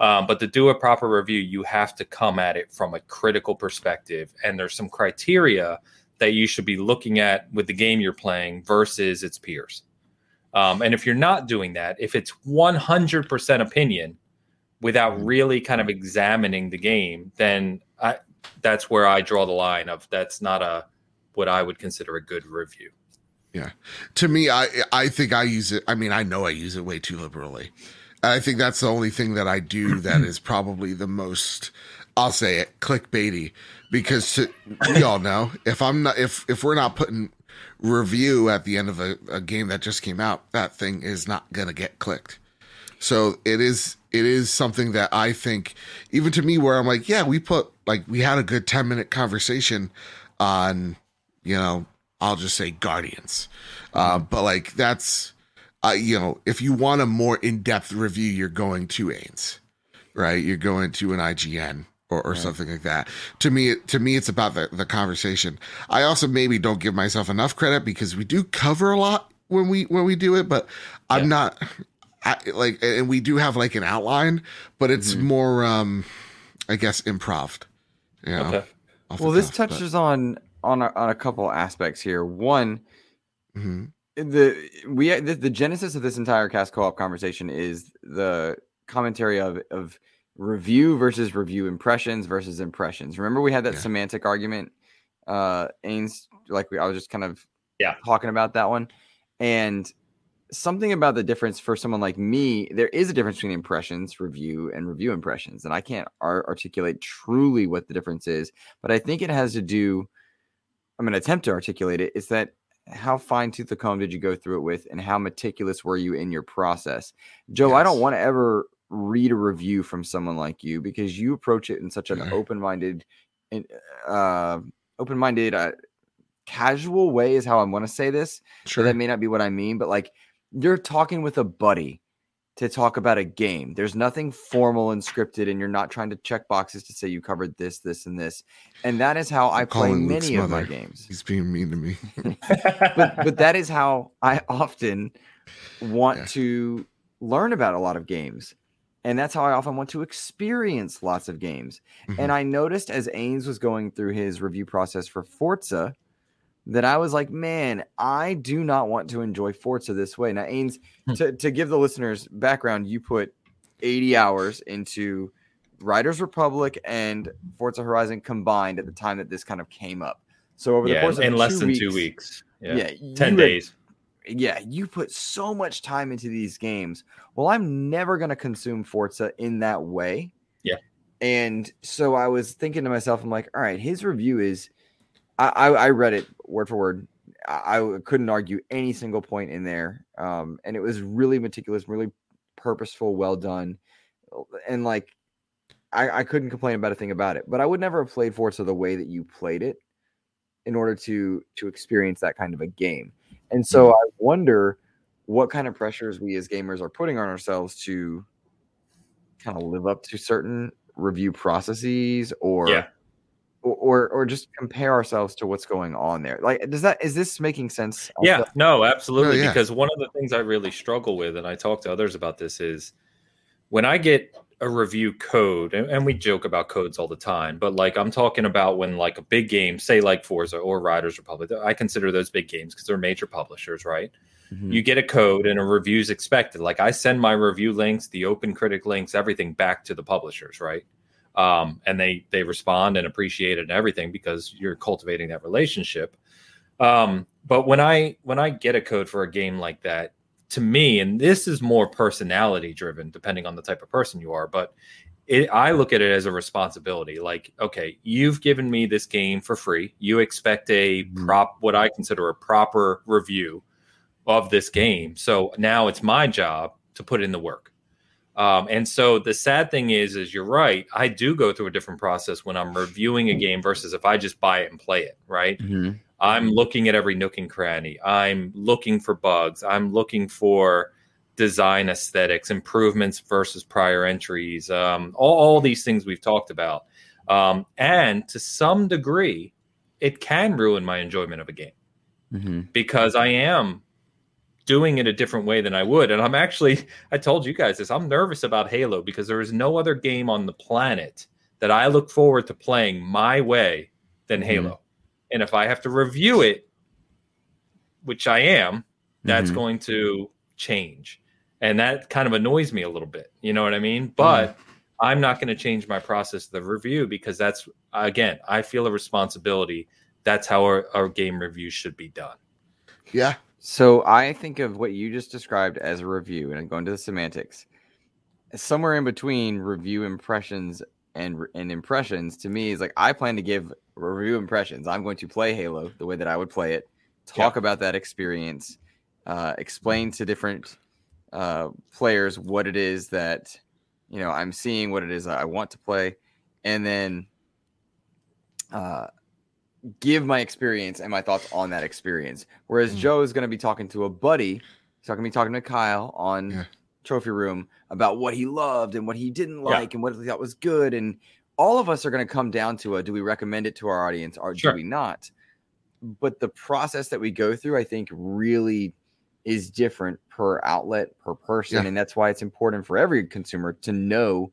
Speaker 2: Um, but to do a proper review, you have to come at it from a critical perspective, and there's some criteria that you should be looking at with the game you're playing versus its peers. Um, and if you're not doing that, if it's 100% opinion without really kind of examining the game, then I, that's where I draw the line of that's not a what I would consider a good review. Yeah.
Speaker 3: To me, I I think I use it. I mean, I know I use it way too liberally. I think that's the only thing that I do that is probably the most. I'll say it clickbaity because to, we all know if I'm not if if we're not putting review at the end of a, a game that just came out, that thing is not gonna get clicked. So it is it is something that I think even to me where I'm like, yeah, we put like we had a good 10 minute conversation on, you know, I'll just say Guardians. Uh, but like that's uh, you know, if you want a more in-depth review, you're going to Ains, right? You're going to an IGN or, or something like that. To me, to me, it's about the, the conversation. I also maybe don't give myself enough credit because we do cover a lot when we when we do it, but I'm not I, like, and we do have like an outline, but it's more, um, I guess, improv. You know,
Speaker 2: Okay.
Speaker 1: well, this
Speaker 3: cuff, but-
Speaker 1: touches on on a, on a couple aspects here. One,
Speaker 3: Mhm.
Speaker 1: the we the, the genesis of this entire cast co-op conversation is the commentary of of review versus review impressions versus impressions. Remember we had that
Speaker 3: Yeah.
Speaker 1: semantic argument, uh, Ains, like we, I was just kind of
Speaker 2: Yeah.
Speaker 1: talking about that one, and something about the difference for someone like me. There is a difference between impressions review and review impressions, and I can't ar- articulate truly what the difference is, but I think it has to do. I'm going to attempt to articulate it. Is that how fine tooth the comb did you go through it with, and how meticulous were you in your process, Joe? I don't want to ever read a review from someone like you because you approach it in such an open-minded, and uh, open-minded, uh, casual way is how I want to say this. So
Speaker 3: Sure.
Speaker 1: that may not be what I mean, but like you're talking with a buddy to talk about a game. There's nothing formal and scripted, and you're not trying to check boxes to say you covered this, this, and this. And that is how I play
Speaker 3: Luke's
Speaker 1: many of my games.
Speaker 3: He's being mean to me.
Speaker 1: But but that is how I often want
Speaker 3: Yeah.
Speaker 1: to learn about a lot of games. And that's how I often want to experience lots of games.
Speaker 3: Mhm.
Speaker 1: And I noticed as Ains was going through his review process for Forza that I was like, man, I do not want to enjoy Forza this way. Now, Ains,
Speaker 2: Hmm.
Speaker 1: to, to give the listeners background, you put 80 hours into Riders Republic and Forza Horizon combined at the time that this kind of came up. So over the course of
Speaker 2: in less than
Speaker 1: weeks,
Speaker 2: two weeks. Yeah.
Speaker 1: yeah, you
Speaker 2: 10
Speaker 1: had-
Speaker 2: days.
Speaker 1: Yeah, you put so much time into these games. Well, I'm never going to consume Forza in that way.
Speaker 2: Yeah.
Speaker 1: And so I was thinking to myself, I'm like, all right, his review is, I, I, I read it word for word. I, I couldn't argue any single point in there. Um, and it was really meticulous, really purposeful, well done. And like, I, I couldn't complain about a thing about it, but I would never have played Forza the way that you played it in order to to experience that kind of a game. And so I wonder what kind of pressures we as gamers are putting on ourselves to kind of live up to certain review processes or
Speaker 2: Yeah.
Speaker 1: or, or or just compare ourselves to what's going on there. Like does that is this making sense?
Speaker 2: Yeah, no, oh, absolutely.
Speaker 3: yeah.
Speaker 2: Because one of the things I really struggle with, and I talk to others about this, is when I get a review code, and, and we joke about codes all the time, but like I'm talking about when like a big game, say like Forza or Riders Republic, I consider those big games because they're major publishers, right?
Speaker 1: Mhm.
Speaker 2: You get a code and a review's expected. Like I send my review links, the open critic links, everything back to the publishers, right? Um, and they they respond and appreciate it and everything because you're cultivating that relationship. Um, but when I when I get a code for a game like that, to me, and this is more personality driven, depending on the type of person you are, but it, I look at it as a responsibility. Like, okay, you've given me this game for free. You expect a
Speaker 1: Mhm.
Speaker 2: prop, what I consider a proper review of this game. So now it's my job to put in the work. Um, and so the sad thing is, is you're right. I do go through a different process when I'm reviewing a game versus if I just buy it and play it. Right.
Speaker 1: Mhm.
Speaker 2: I'm looking at every nook and cranny. I'm looking for bugs. I'm looking for design aesthetics, improvements versus prior entries, um, all, all these things we've talked about. Um, and to some degree, it can ruin my enjoyment of a game
Speaker 1: Mhm.
Speaker 2: because I am doing it a different way than I would. And I'm actually, I told you guys this, I'm nervous about Halo because there is no other game on the planet that I look forward to playing my way than
Speaker 1: Mhm.
Speaker 2: Halo. And if I have to review it, which I am, that's
Speaker 1: Mhm.
Speaker 2: going to change. And that kind of annoys me a little bit. You know what I mean? But I'm not going to change my process of the review because that's, again, I feel a responsibility. That's how our, our game review should be done.
Speaker 3: Yeah.
Speaker 1: So I think of what you just described as a review, and I'm going to the semantics. Somewhere in between review impressions and and impressions, to me, is like I plan to give review impressions. I'm going to play Halo the way that I would play it, talk about that experience, uh, explain to different uh, players what it is that you know I'm seeing, what it is I want to play, and then uh, give my experience and my thoughts on that experience. Whereas
Speaker 3: Mm.
Speaker 1: Joe is going to be talking to a buddy, he's not going to be talking to Kyle on
Speaker 3: Yeah.
Speaker 1: Trophy Room about what he loved and what he didn't
Speaker 2: Yeah.
Speaker 1: like and what he thought was good. And all of us are going to come down to a do we recommend it to our audience or
Speaker 2: Sure.
Speaker 1: do we not? But the process that we go through, I think, really is different per outlet, per person.
Speaker 3: Yeah.
Speaker 1: And that's why it's important for every consumer to know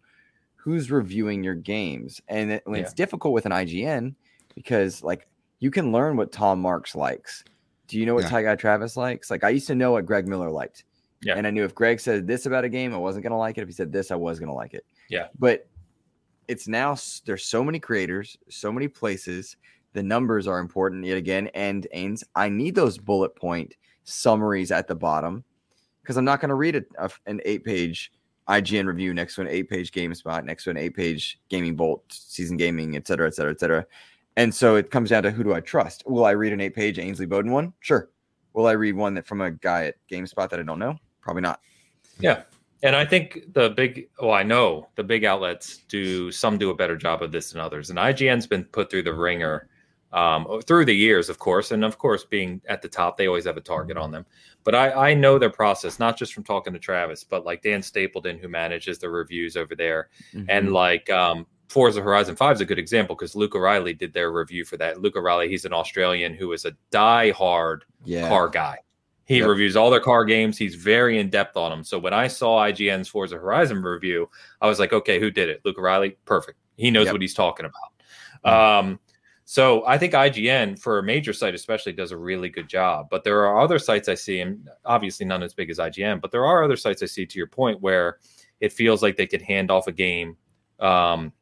Speaker 1: who's reviewing your games. And it, when it's difficult with an IGN, because like you can learn what Tom Marks likes. Do you know what
Speaker 3: Yeah.
Speaker 1: Ty Guy Travis likes? Like I used to know what Greg Miller liked.
Speaker 2: Yeah.
Speaker 1: And I knew if Greg said this about a game, I wasn't gonna like it. If he said this, I was gonna like it.
Speaker 2: Yeah.
Speaker 1: But it's now there's so many creators, so many places. The numbers are important yet again. And Ains, I need those bullet point summaries at the bottom because I'm not going to read a, a- an eight page IGN review next to an eight page GameSpot, next to an eight page Gaming Bolt, Season Gaming, et cetera, et cetera, et cetera. And so it comes down to who do I trust? Will I read an eight page Ainsley Bowden one? Sure. Will I read one that from a guy at GameSpot that I don't know? Probably not.
Speaker 2: Yeah. And I think the big, well, I know the big outlets do, some do a better job of this than others. And IGN's been put through the ringer um, through the years, of course. And of course, being at the top, they always have a target on them. But I, I know their process, not just from talking to Travis, but like Dan Stapleton, who manages the reviews over there.
Speaker 1: Mm-hmm.
Speaker 2: And like um, Forza Horizon 5 is a good example because Luke O'Reilly did their review for that. Luke O'Reilly, he's an Australian who is a die-hard
Speaker 1: yeah.
Speaker 2: car guy. He
Speaker 1: Yep.
Speaker 2: reviews all their car games. He's very in depth on them. So when I saw IGN's Forza Horizon review, I was like, okay, who did it? Luke Reilly, perfect. He knows
Speaker 1: Yep.
Speaker 2: what he's talking about. Um, so I think IGN for a major site especially does a really good job. But there are other sites I see, and obviously none as big as IGN, but there are other sites I see to your point where it feels like they could hand off a game um,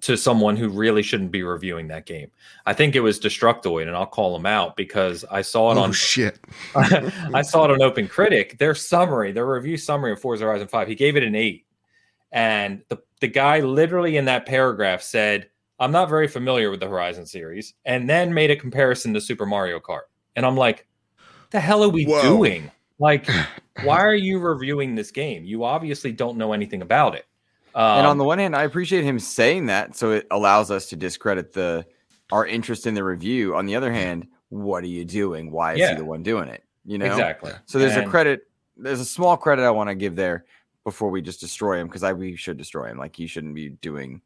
Speaker 2: to someone who really shouldn't be reviewing that game. I think it was Destructoid, and I'll call them out because I saw it
Speaker 3: Oh
Speaker 2: on
Speaker 3: shit.
Speaker 2: I saw it on Open Critic. Their summary, their review summary of Forza Horizon 5, he gave it an eight. And the, the guy literally in that paragraph said, I'm not very familiar with the Horizon series, and then made a comparison to Super Mario Kart. And I'm like, What the hell are we
Speaker 3: Whoa.
Speaker 2: doing? Like, why are you reviewing this game? You obviously don't know anything about it. Um,
Speaker 1: and on the one hand, I appreciate him saying that, so it allows us to discredit the our interest in the review. On the other hand, what are you doing? Why is
Speaker 2: Yeah.
Speaker 1: he the one doing it? You know,
Speaker 2: exactly.
Speaker 1: So there's a credit. There's a small credit I want to give there, before we just destroy him because I we should destroy him. Like he shouldn't be doing.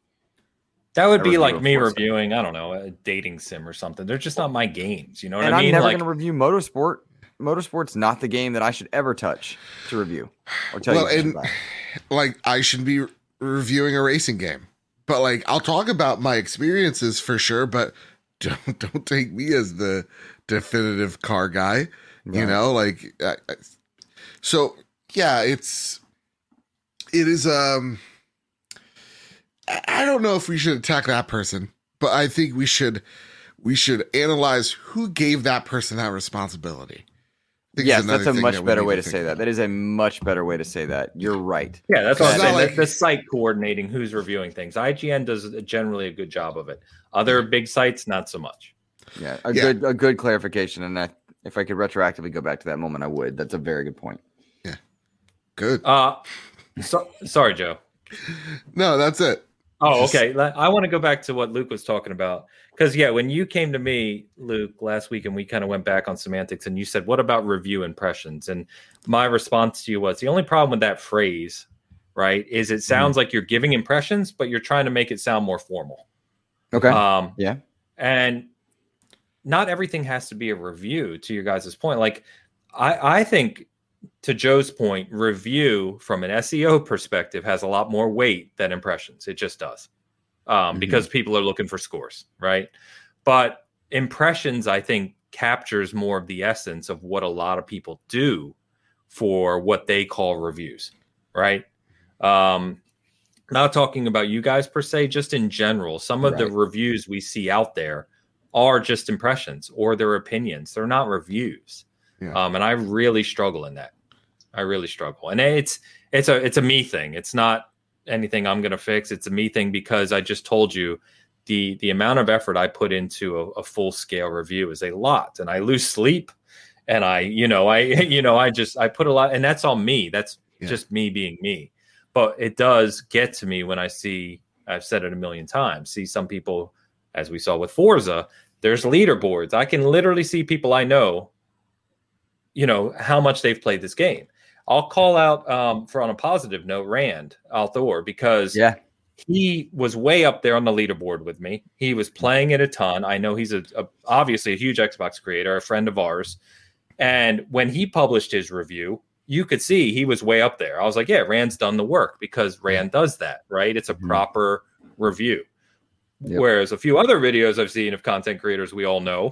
Speaker 2: That would be like me
Speaker 1: Forza.
Speaker 2: reviewing, I don't know, a dating sim or something. They're just not my games. You know what
Speaker 1: and
Speaker 2: I
Speaker 1: I'm never
Speaker 2: Like,
Speaker 1: going to review motorsport. Motorsport's not the game that I should ever touch to review or tell
Speaker 3: Well,
Speaker 1: you.
Speaker 3: and-
Speaker 1: about.
Speaker 3: like I should be re- reviewing a racing game. But like I'll talk about my experiences for sure, but don't don't take me as the definitive car guy. You know, like I, I- so yeah, it's it is um I don't know if we should attack that person, but I think we should we should analyze who gave that person that responsibility. I
Speaker 1: Yes, that's a much
Speaker 3: that
Speaker 1: better way to
Speaker 3: think
Speaker 1: say that. That is a much better way to say that. You're right.
Speaker 2: yeah, that's what I'm saying.
Speaker 3: like-
Speaker 2: the, the site coordinating who's reviewing things. IGN does generally a good job of it. Other big sites, not so much.
Speaker 1: Yeah, a
Speaker 3: Yeah.
Speaker 1: good a good clarification. And I, if I could retroactively go back to that moment, I would. That's a very good point.
Speaker 3: Yeah, good.
Speaker 2: Uh, so, sorry, Joe.
Speaker 3: No, that's it.
Speaker 2: Oh, okay. I want to go back to what Luke was talking about. Because, yeah, when you came to me, Luke, last week, and we kind of went back on semantics, and you said, What about review impressions? And my response to you was the only problem with that phrase, right, is it sounds like you're giving impressions, but you're trying to make it sound more formal.
Speaker 1: Okay.
Speaker 2: Um,
Speaker 1: Yeah.
Speaker 2: And not everything has to be a review, to your guys' point. Like, I, I think to Joe's point, review from an SEO perspective has a lot more weight than impressions. It just does. Um,
Speaker 1: Mhm.
Speaker 2: because people are looking for scores, right? But impressions, I think, captures more of the essence of what a lot of people do for what they call reviews, right? Um, not talking about you guys per se, just in general, some of the reviews we see out there are just impressions or their opinions. They're not reviews.
Speaker 3: Yeah.
Speaker 2: Um, and I really struggle in that. I really struggle. And it's it's a it's a me thing. It's not anything I'm gonna fix. It's a me thing because I just told you the the amount of effort I put into a, a full scale review is a lot. And I lose sleep and I, you know, I you know, I just I put a lot and that's all me. That's
Speaker 3: Yeah.
Speaker 2: just me being me. But it does get to me when I see I've said it a million times, see some people, as we saw with Forza, there's leaderboards. I can literally see people I know, you know, how much they've played this game. I'll call out um, for on a positive note, Rand al Thor, because
Speaker 1: Yeah.
Speaker 2: he was way up there on the leaderboard with me. He was playing it a ton. I know he's a, a obviously a huge Xbox creator, a friend of ours. And when he published his review, you could see he was way up there. I was like, yeah, Rand's done the work because Rand does that, right? It's a
Speaker 1: Mhm.
Speaker 2: proper review.
Speaker 1: Yep.
Speaker 2: Whereas a few other videos I've seen of content creators we all know,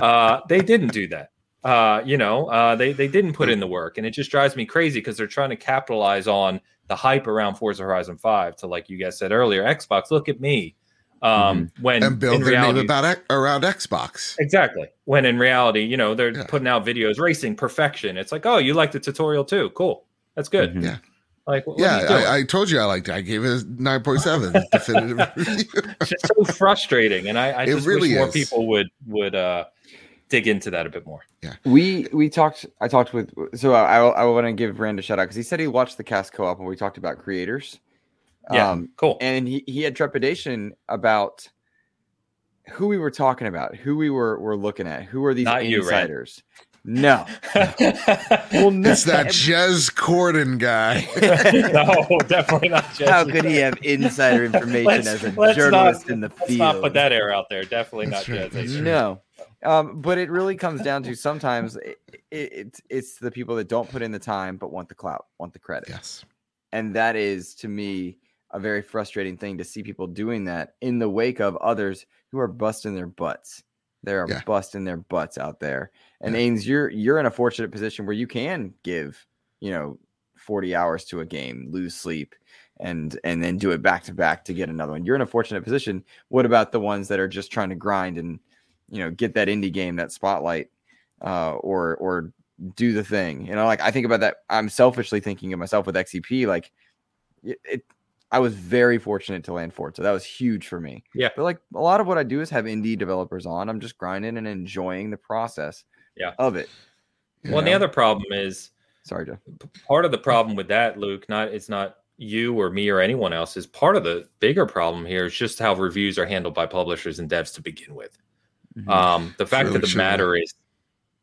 Speaker 2: uh, they didn't do that. Uh, you know, uh, they they didn't put in the work, and it just drives me crazy because they're trying to capitalize on the hype around Forza Horizon Five to, like you guys said earlier, Xbox. Look at me. Um, when
Speaker 3: and build their
Speaker 2: reality,
Speaker 3: name about around Xbox.
Speaker 2: Exactly. When in reality, you know, they're
Speaker 3: Yeah.
Speaker 2: putting out videos racing perfection. It's like, oh, you like the tutorial too? Cool. That's good.
Speaker 1: Mhm.
Speaker 3: Yeah.
Speaker 2: Like, what are you
Speaker 3: Yeah. I, I told you I liked it. I gave it a nine point seven definitive
Speaker 2: it's just so frustrating, and I, I just
Speaker 3: really
Speaker 2: wish more
Speaker 3: is.
Speaker 2: people would would uh, dig into that a bit more.
Speaker 1: Yeah, we we talked. I talked with. So I I, I want to give Rand a shout out because he said he watched the cast co-op when we talked about creators.
Speaker 2: Yeah,
Speaker 1: Um,
Speaker 2: cool.
Speaker 1: and he, he had trepidation about who we were talking about, who we were were looking at, who are these
Speaker 2: Not you, Rand.
Speaker 1: insiders? No, well, no.
Speaker 3: it's that Jez Corden guy.
Speaker 2: no, definitely not. Jesse.
Speaker 1: How could he have insider information as a journalist
Speaker 2: not-
Speaker 1: in the field?
Speaker 2: Let's not put that air out there. Definitely
Speaker 3: That's
Speaker 2: not
Speaker 3: right,
Speaker 2: Jesse.
Speaker 3: that's right.
Speaker 1: No, um, but it really comes down to sometimes it, it, it's it's the people that don't put in the time but want the clout, want the credit.
Speaker 3: yes.
Speaker 1: and that is to me a very frustrating thing to see people doing that in the wake of others who are busting their butts. They are
Speaker 3: Yeah.
Speaker 1: busting their butts out there. And
Speaker 3: Yeah.
Speaker 1: Ains, you're you're in a fortunate position where you can give, you know, 40 hours to a game, lose sleep, and and then do it back to back to get another one. You're in a fortunate position. What about the ones that are just trying to grind and you know get that indie game, that spotlight, uh, or or do the thing? You know, like I think about that. I'm selfishly thinking of myself with xcp Like it, it I was very fortunate to land Forza. That was huge for me.
Speaker 2: Yeah.
Speaker 1: But like a lot of what I do is have indie developers on. I'm just grinding and enjoying the process
Speaker 2: Yeah.
Speaker 1: of it.
Speaker 2: Well, and the other problem is
Speaker 1: Sorry, Joe.
Speaker 2: part of the problem with that, Luke, not it's not you or me or anyone else, is part of the bigger problem here is just how reviews are handled by publishers and devs to begin with.
Speaker 1: Mhm.
Speaker 2: Um, the fact
Speaker 3: really
Speaker 2: of the matter is,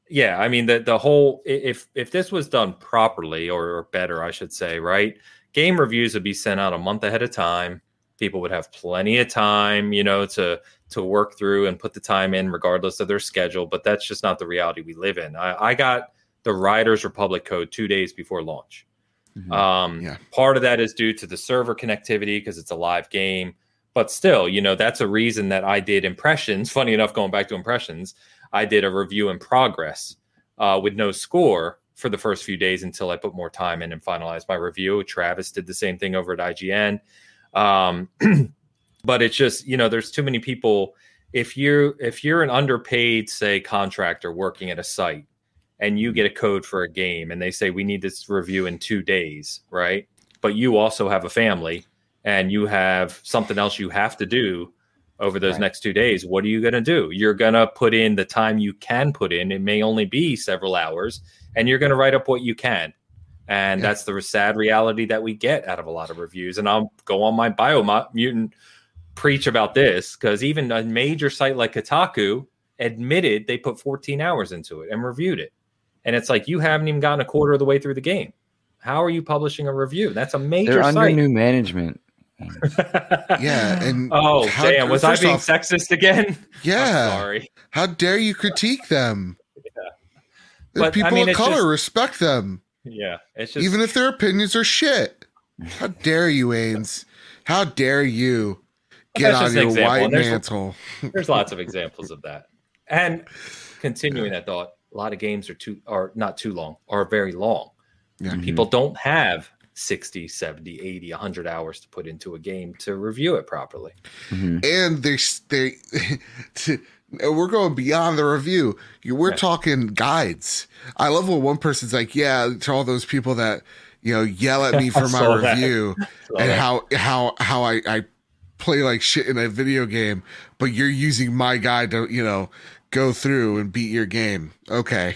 Speaker 2: yeah, I mean the the whole if if this was done properly or, or better, I should say, right? Game reviews would be sent out a month ahead of time. People would have plenty of time, you know, to to work through and put the time in, regardless of their schedule. But that's just not the reality we live in. I, I got the Riders Republic code two days before launch.
Speaker 1: Mhm.
Speaker 2: Um,
Speaker 3: Yeah.
Speaker 2: Part of that is due to the server connectivity because it's a live game. But still, you know, that's a reason that I did impressions. Funny enough, going back to impressions, I did a review in progress uh, with no score for the first few days until I put more time in and finalized my review. Travis did the same thing over at IGN. Um, but it's just, you know, there's too many people. If you if you're an underpaid, say, contractor working at a site and you get a code for a game and they say we need this review in two days, right? But you also have a family and you have something else you have to do over those
Speaker 1: Right.
Speaker 2: next two days. What are you going to do? You're going to put in the time you can put in. It may only be several hours, and you're going to write up what you can. And
Speaker 3: Yeah.
Speaker 2: that's the sad reality that we get out of a lot of reviews. And I'll go on my biomutant preach about this because even a major site like Kotaku admitted they put 14 hours into it and reviewed it. And it's like you haven't even gotten a quarter of the way through the game. How are you publishing a review? That's a major
Speaker 1: They're under
Speaker 2: site.
Speaker 1: new management.
Speaker 3: Yeah, and
Speaker 2: oh
Speaker 3: how-
Speaker 2: damn, was I being
Speaker 3: off-
Speaker 2: sexist again?
Speaker 3: Yeah.
Speaker 2: I'm sorry.
Speaker 3: How dare you critique them? The
Speaker 2: But, I
Speaker 3: people
Speaker 2: mean,
Speaker 3: of color
Speaker 2: just-
Speaker 3: respect them,
Speaker 2: Yeah, it's just
Speaker 3: even if their opinions are shit. How dare you, Ains? How dare you get
Speaker 2: That's
Speaker 3: on your
Speaker 2: example,
Speaker 3: white
Speaker 2: and there's-
Speaker 3: mantle?
Speaker 2: there's lots of examples of that. And continuing that thought, a lot of games are too are not too long, are very long.
Speaker 3: Yeah. Mm-hmm.
Speaker 2: People don't have 60, 70, 80, 100 hours to put into a game to review it properly.
Speaker 1: Mhm.
Speaker 3: and they they to, we're going beyond the review. We're
Speaker 2: Yeah.
Speaker 3: talking guides. I love when one person's like, "Yeah," to all those people that you know yell at me for my review
Speaker 2: So,
Speaker 3: and how how how I I play like shit in a video game, but you're using my guide to you know go through and beat your game. Okay.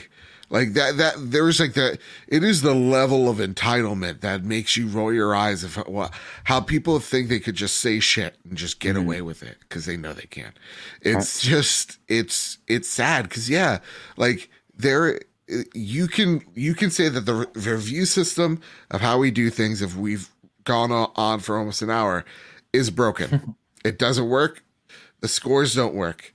Speaker 3: Like that, that there's like that. It is the level of entitlement that makes you roll your eyes of what, how people think they could just say shit and just get mm-hmm. away with it because they know they can. It's just, it's, it's sad because yeah, like there, you can, you can say that the review system of how we do things, if we've gone on for almost an hour, is broken. it doesn't work. The scores don't work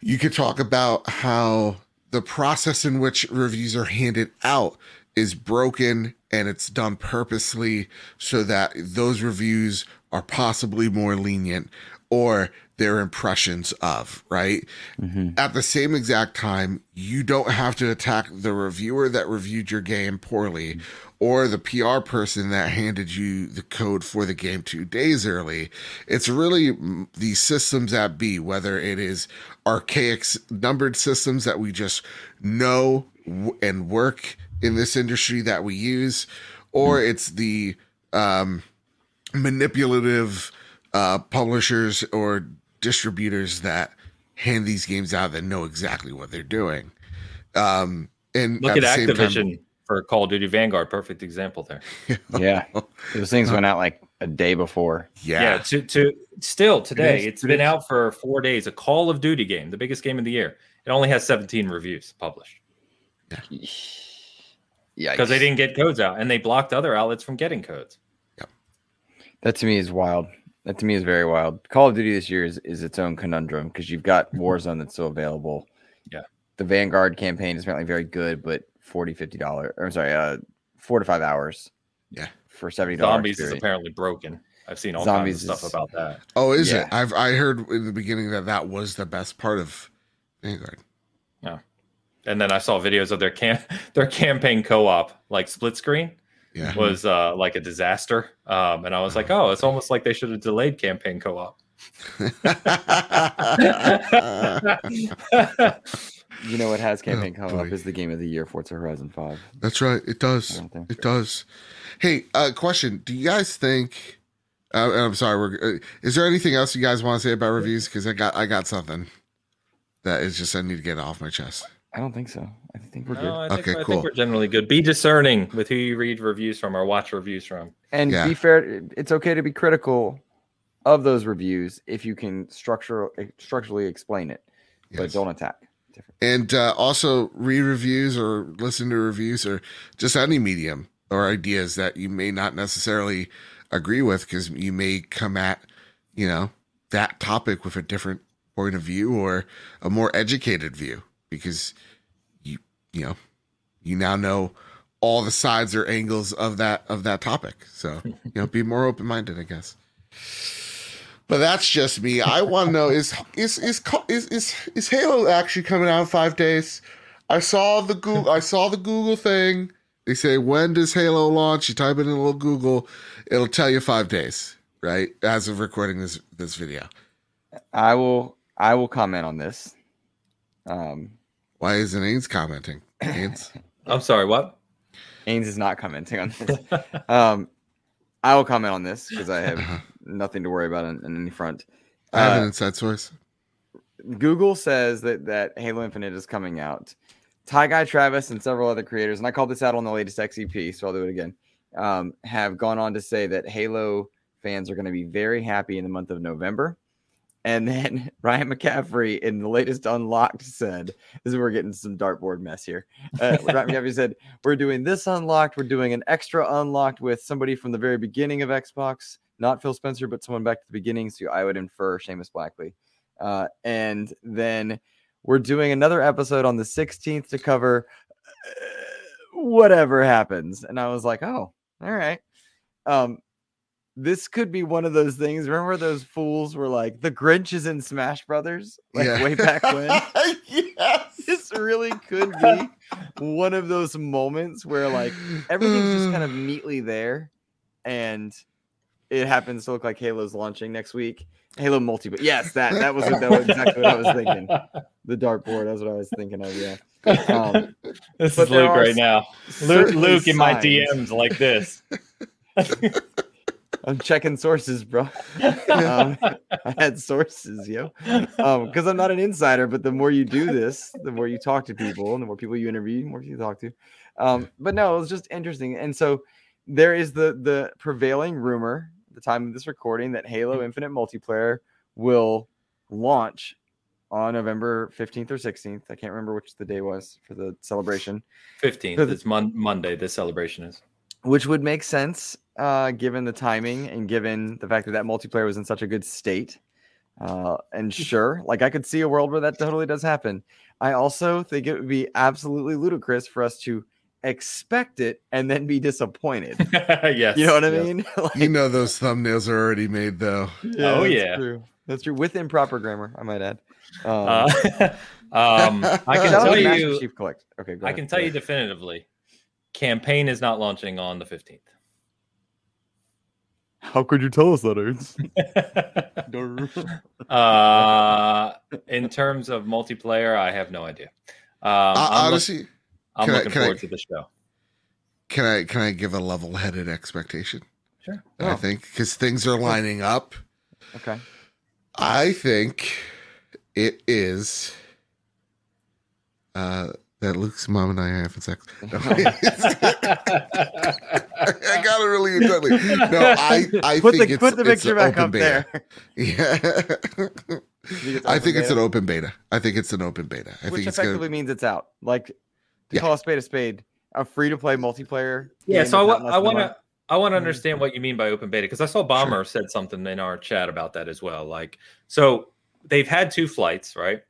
Speaker 3: you could talk about how the process in which reviews are handed out is broken and it's done purposely so that those reviews are possibly more lenient or their impressions of, right? Mm-hmm. At the same exact time, you don't have to attack the reviewer that reviewed your game poorly mm-hmm. or the PR person that handed you the code for the game two days early. It's really the systems that be, whether it is archaic numbered systems that we just know and work in this industry that we use, or it's the um, manipulative uh, publishers or distributors that hand these games out that know exactly what they're doing. Um, and
Speaker 2: Look
Speaker 3: at
Speaker 2: at,
Speaker 3: the same time-
Speaker 2: Activision for Call of Duty Vanguard. Perfect example there.
Speaker 1: Yeah, those things went out like a day before.
Speaker 2: Yeah.
Speaker 3: yeah,
Speaker 2: to, to still today,
Speaker 1: days,
Speaker 2: it's
Speaker 1: two
Speaker 2: been out for four days. A Call of Duty game, the biggest game of the year. It only has 17 reviews published
Speaker 1: Yeah,
Speaker 2: because they didn't get codes out and they blocked other outlets from getting codes. Yeah.
Speaker 1: That to me is wild. That to me is very wild. Call of Duty this year is, is its own conundrum because you've got Warzone that's still available.
Speaker 2: Yeah.
Speaker 1: The Vanguard campaign is apparently very good, but 40 50 dollars I'm sorry, uh, four to five hours.
Speaker 3: Yeah.
Speaker 1: For seventy dollars.
Speaker 2: Zombies is apparently broken. I've seen all
Speaker 1: Zombies
Speaker 2: kinds of stuff
Speaker 1: is-
Speaker 2: about that.
Speaker 3: Oh, is
Speaker 1: Yeah.
Speaker 3: it? I've I heard in the beginning that that was the best part of Vanguard.
Speaker 2: Yeah, and then I saw videos of their cam their campaign co-op, like split screen,
Speaker 3: Yeah.
Speaker 2: was uh, like a disaster. Um, and I was like, oh, it's almost like they should have delayed campaign co-op.
Speaker 1: You know what has campaign
Speaker 3: Oh,
Speaker 1: coming up is the game of the year, Forza Horizon Five.
Speaker 3: That's right. It does.
Speaker 1: don't.
Speaker 3: It does. Hey, uh, question: Do you guys think? Uh, I'm sorry. We're, uh, is there anything else you guys want to say about reviews? Because I got I got something that is just I need to get off my chest.
Speaker 1: I don't think so. I think we're
Speaker 2: No,
Speaker 1: good.
Speaker 2: I think,
Speaker 3: Okay,
Speaker 2: I
Speaker 3: cool.
Speaker 2: think we're generally good. Be discerning with who you read reviews from or watch reviews from.
Speaker 1: And
Speaker 3: Yeah.
Speaker 1: be fair, it's okay to be critical of those reviews if you can structure structurally explain it, but don't attack.
Speaker 3: And uh, also read reviews or listen to reviews or just any medium or ideas that you may not necessarily agree with because you may come at, you know, that topic with a different point of view or a more educated view because you, you know, you now know all the sides or angles of that of that topic. So, you know, be more open-minded, I guess. But that's just me. I want to know is is is is is is Halo actually coming out in 5 days? I saw the Google I saw the Google thing. They say when does Halo launch? You type it in a little Google, it'll tell you 5 days, right? As of recording this this video.
Speaker 1: I will I will comment on this. Um,
Speaker 3: Why isn't Ains commenting? Ains?
Speaker 2: I'm sorry, what?
Speaker 1: Ains is not commenting on this. um, I will comment on this because I have
Speaker 3: Uh-huh.
Speaker 1: nothing to worry about on, on any front.
Speaker 3: I have
Speaker 1: Uh,
Speaker 3: an inside source.
Speaker 1: Google says that that Halo Infinite is coming out. Ty Guy Travis and several other creators, and I called this out on the latest XEP, so I'll do it again. Um, have gone on to say that Halo fans are going to be very happy in the month of November. And then Ryan McCaffrey in the latest Unlocked said, "This is we're getting some dartboard mess here." Uh, Ryan McCaffrey said, "We're doing this Unlocked. We're doing an extra Unlocked with somebody from the very beginning of Xbox, not Phil Spencer, but someone back to the beginning." So I would infer Seamus Blackley. Uh, and then we're doing another episode on the 16th to cover uh, whatever happens. And I was like, oh, all right. Um, this could be one of those things. Remember those fools were like, the Grinch is in Smash Brothers, like
Speaker 3: Yeah.
Speaker 1: way back when.
Speaker 3: yes.
Speaker 1: this really could be one of those moments where like everything's just kind of neatly there, and it happens to look like Halo's launching next week. Halo multi, but yes, that that was, that was exactly what I was thinking. The dartboard, that's what I was thinking of. Yeah, Um,
Speaker 2: this is Luke right now. Luke, Luke in my. DMs like this.
Speaker 1: I'm checking sources, bro. Um, I had sources, yo. Um, because I'm not an insider, but the more you do this, the more you talk to people, and the more people you interview, the more you talk to. Um, but no, it was just interesting. And so there is the the prevailing rumor the time of this recording that Halo Infinite multiplayer will launch on November 15th or 16th. I can't remember which the day was for the celebration.
Speaker 2: 15th.
Speaker 1: So the-
Speaker 2: It's mon- Monday. This celebration is.
Speaker 1: which would make sense uh, given the timing and given the fact that that multiplayer was in such a good state. Uh, and sure, like I could see a world where that totally does happen. I also think it would be absolutely ludicrous for us to expect it and then be disappointed.
Speaker 2: yes.
Speaker 1: You know what I
Speaker 2: yes.
Speaker 1: mean? Like,
Speaker 3: You know those thumbnails are already made though.
Speaker 2: Oh,
Speaker 1: that's
Speaker 2: yeah.
Speaker 1: true. That's true. With improper grammar, I might add. Um,
Speaker 2: Uh, um, I can tell
Speaker 1: to
Speaker 2: you.
Speaker 1: Chief Collect. Okay, go
Speaker 2: I
Speaker 1: ahead,
Speaker 2: can
Speaker 1: go
Speaker 2: tell you
Speaker 1: ahead.
Speaker 2: definitively. Campaign is not launching on the 15th.
Speaker 1: How could you tell us that, Ernst?
Speaker 2: uh, in terms of multiplayer, I have no idea. Um,
Speaker 3: Uh,
Speaker 2: I'm, look-
Speaker 3: honestly,
Speaker 2: I'm
Speaker 3: can I-
Speaker 2: looking
Speaker 3: I-
Speaker 2: forward to the show.
Speaker 3: can I can I give a level headed expectation?
Speaker 2: Sure.
Speaker 3: I
Speaker 1: Oh.
Speaker 3: think because things are lining up.
Speaker 1: Okay.
Speaker 3: I think it is uh, that Luke's mom and I are having sex. No, I got it really intently. No, I I
Speaker 1: put
Speaker 3: think
Speaker 1: the
Speaker 3: it's
Speaker 1: put the picture
Speaker 3: an
Speaker 1: back
Speaker 3: open
Speaker 1: up
Speaker 3: beta.
Speaker 1: there.
Speaker 3: Yeah.
Speaker 1: think
Speaker 3: I think it's an open beta. I think it's an open beta. I
Speaker 1: which
Speaker 3: think it's
Speaker 1: effectively
Speaker 3: gonna.
Speaker 1: means it's out. Like to
Speaker 3: Yeah.
Speaker 1: call a spade a spade, a free to play multiplayer.
Speaker 2: Yeah, so I,
Speaker 1: that's out
Speaker 2: wa-
Speaker 1: less
Speaker 2: I
Speaker 1: than a
Speaker 2: want
Speaker 1: month.
Speaker 2: to I want to
Speaker 1: Mhm.
Speaker 2: understand what you mean by open beta because I saw Bomber said something in our chat about that as well. Like, so they've had two flights, right?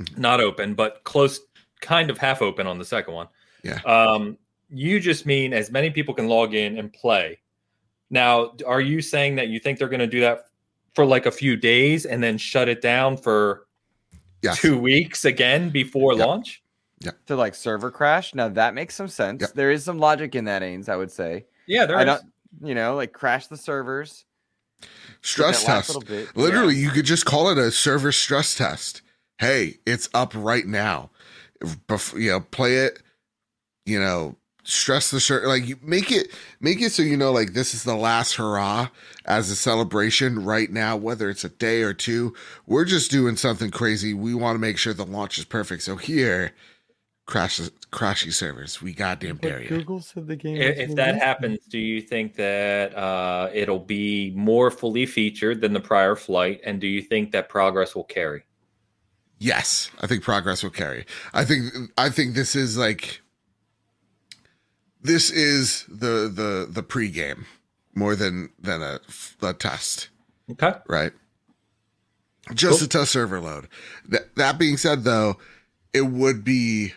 Speaker 3: Mhm.
Speaker 2: Not open, but close, kind of half open on the second one.
Speaker 3: Yeah.
Speaker 2: Um, you just mean as many people can log in and play. Now, are you saying that you think they're going to do that for like a few days and then shut it down for
Speaker 3: Yes.
Speaker 2: two weeks again before
Speaker 3: Yeah.
Speaker 2: launch?
Speaker 1: To like server crash. Now that makes some sense.
Speaker 3: Yep.
Speaker 1: There is some logic in that, Ains. I would say.
Speaker 2: Yeah, there
Speaker 1: I
Speaker 2: is.
Speaker 1: don't, you know, like crash the servers.
Speaker 3: Stress test.
Speaker 1: little bit.
Speaker 3: Literally, you could just call it a server stress test. Hey, it's up right now. Bef- you know, play it. You know, stress the shirt. Like you make it, make it so you know, like this is the last hurrah as a celebration right now. Whether it's a day or two, we're just doing something crazy. We want to make sure the launch is perfect. So here, crash, crashy servers. We goddamn
Speaker 1: But
Speaker 3: dare you.
Speaker 1: Google said the game.
Speaker 2: If, if that happens, do you think that uh, it'll be more fully featured than the prior flight? And do you think that progress will carry?
Speaker 3: Yes, I think progress will carry. I think I think this is like this is the the the pregame more than than a, a test,
Speaker 2: Okay.
Speaker 3: right? Just
Speaker 2: Cool.
Speaker 3: a test server load. That that being said, though, it would be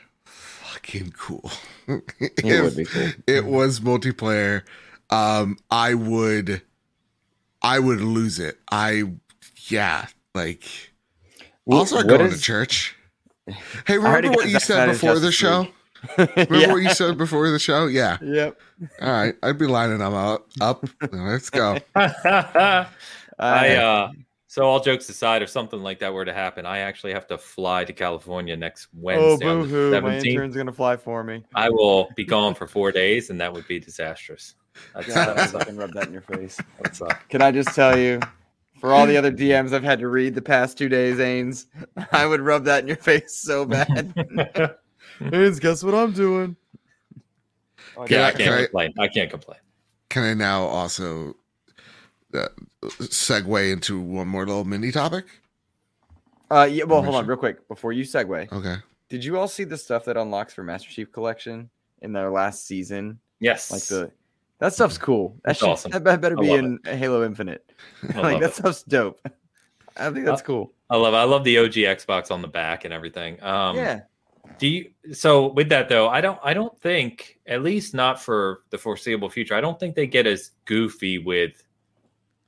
Speaker 3: fucking cool.
Speaker 1: It
Speaker 3: if
Speaker 1: would be cool.
Speaker 3: it was multiplayer. Um, I would, I would lose it. I, yeah, like.
Speaker 1: Well,
Speaker 3: I'll start
Speaker 1: what
Speaker 3: going to church. Hey, remember what you said before the show?
Speaker 1: League.
Speaker 3: Remember
Speaker 1: Yeah.
Speaker 3: what you said before the show? Yeah.
Speaker 1: Yep.
Speaker 3: All right. I'd be lining them up. Up. Let's go.
Speaker 2: I
Speaker 1: I,
Speaker 2: uh so all jokes aside, if something like that were to happen, I actually have to fly to California next
Speaker 1: oh,
Speaker 2: Wednesday. on
Speaker 1: boo
Speaker 2: the
Speaker 1: hoo. My intern's going to fly for me.
Speaker 2: I will be gone for four days, and that would be disastrous. That's,
Speaker 1: God, I
Speaker 2: that's,
Speaker 1: fucking rub that in your face.
Speaker 2: that's, uh,
Speaker 1: Can I just tell you, for all the other DMs I've had to read the past two days, Ains, I would rub that in your face so bad. Ains, guess what I'm doing? Oh,
Speaker 2: yeah, I
Speaker 3: Can
Speaker 2: can't
Speaker 3: I-
Speaker 2: complain. I can't complain.
Speaker 3: Can I now also uh, segue into one more little mini topic?
Speaker 1: Uh, yeah, well, hold on real quick before you segue.
Speaker 3: Okay.
Speaker 1: Did you all see the stuff that unlocks for Master Chief Collection in their last season?
Speaker 2: Yes,
Speaker 1: Like the that stuff's cool. That
Speaker 2: That's
Speaker 1: should,
Speaker 2: awesome.
Speaker 1: That better be
Speaker 2: love
Speaker 1: in Halo Infinite. Like that
Speaker 2: it.
Speaker 1: stuff's dope. I think that's cool.
Speaker 2: I love. It. I love the OG Xbox on the back and everything. Um,
Speaker 1: yeah.
Speaker 2: Do you? So with that though, I don't. I don't think, at least not for the foreseeable future. I don't think they get as goofy with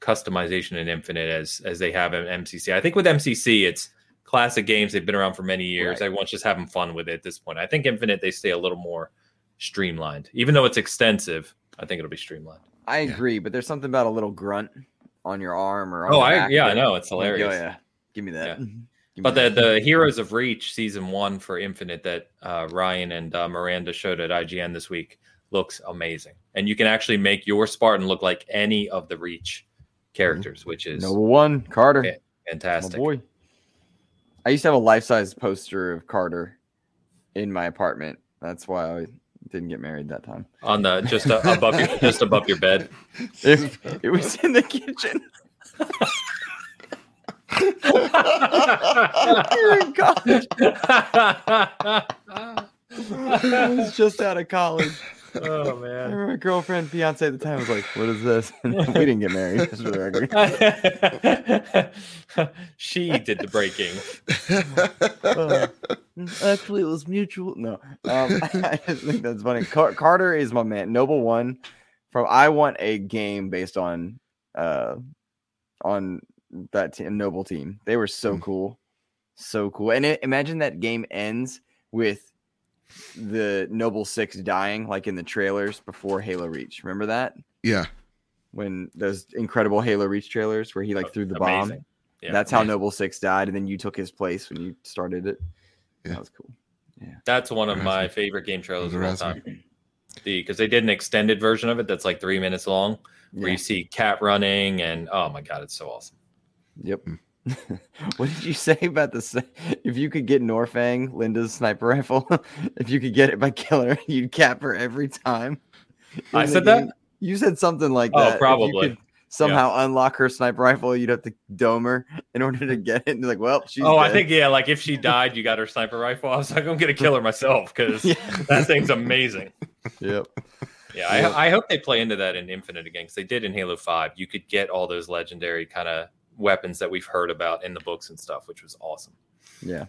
Speaker 2: customization in Infinite as as they have in MCC. I think with MCC, it's classic games. They've been around for many years.
Speaker 1: Right.
Speaker 2: Everyone's just having fun with it at this point. I think Infinite they stay a little more streamlined, even though it's extensive. I think it'll be streamlined.
Speaker 1: I
Speaker 3: Yeah.
Speaker 1: agree, but there's something about a little grunt on your arm or on
Speaker 2: Oh, I yeah, I know it's hilarious.
Speaker 1: Oh yeah, give me that.
Speaker 2: Yeah.
Speaker 1: Give me
Speaker 2: But the
Speaker 1: that.
Speaker 2: the Heroes of Reach season one for Infinite that uh, Ryan and uh, Miranda showed at IGN this week looks amazing, and you can actually make your Spartan look like any of the Reach Mm-hmm. characters, which is
Speaker 1: Noble one, Carter,
Speaker 2: fantastic.
Speaker 1: boy. I used to have a life size poster of Carter in my apartment. That's why I didn't get married that time.
Speaker 2: On the just above your just above your bed.
Speaker 1: If it was in the kitchen. You're in college. I was just out of college.
Speaker 2: Oh
Speaker 1: I
Speaker 2: man.
Speaker 1: remember my girlfriend, fiance at the time was like, "What is this?" we didn't get married. Just for the record.
Speaker 2: she did the breaking.
Speaker 1: Uh, actually, it was mutual. No, um, I just think that's funny. Car- Carter is my man. Noble one from. I want a game based on, uh, on that team, Noble team. They were so
Speaker 3: Mm.
Speaker 1: cool, so cool. And i- imagine that game ends with the Noble Six dying, like in the trailers before Halo Reach. Remember that
Speaker 3: Yeah.
Speaker 1: when those incredible Halo Reach trailers where he like oh, threw the bomb.
Speaker 2: Yeah,
Speaker 1: That's how. Noble Six died, and then you took his place when you started it.
Speaker 3: Yeah.
Speaker 1: That was cool. Yeah.
Speaker 2: That's one of my favorite game trailers of all
Speaker 3: Raspberry.
Speaker 2: time. The because they did an extended version of it that's like three minutes long, where
Speaker 1: Yeah.
Speaker 2: you see Kat running, and oh my god, it's so awesome.
Speaker 1: Yep. Hmm. what did you say about the sa- if you could get Norfang, Linda's sniper rifle, if you could get it by killing her, you'd cap her every time?
Speaker 2: I said that?
Speaker 1: You said something like
Speaker 2: Oh,
Speaker 1: that.
Speaker 2: Probably.
Speaker 1: could somehow unlock her sniper rifle, you'd have to dome her in order to get it. And like, well, she's
Speaker 2: oh, I think yeah, like if she died, you got her sniper rifle. I was like, I'm gonna kill her myself because
Speaker 1: Yeah.
Speaker 2: that thing's amazing.
Speaker 1: Yep.
Speaker 2: Yeah, I, I hope they play into that in Infinite again because they did in Halo Five. You could get all those legendary kind of weapons that we've heard about in the books and stuff, which was awesome.
Speaker 1: Yeah.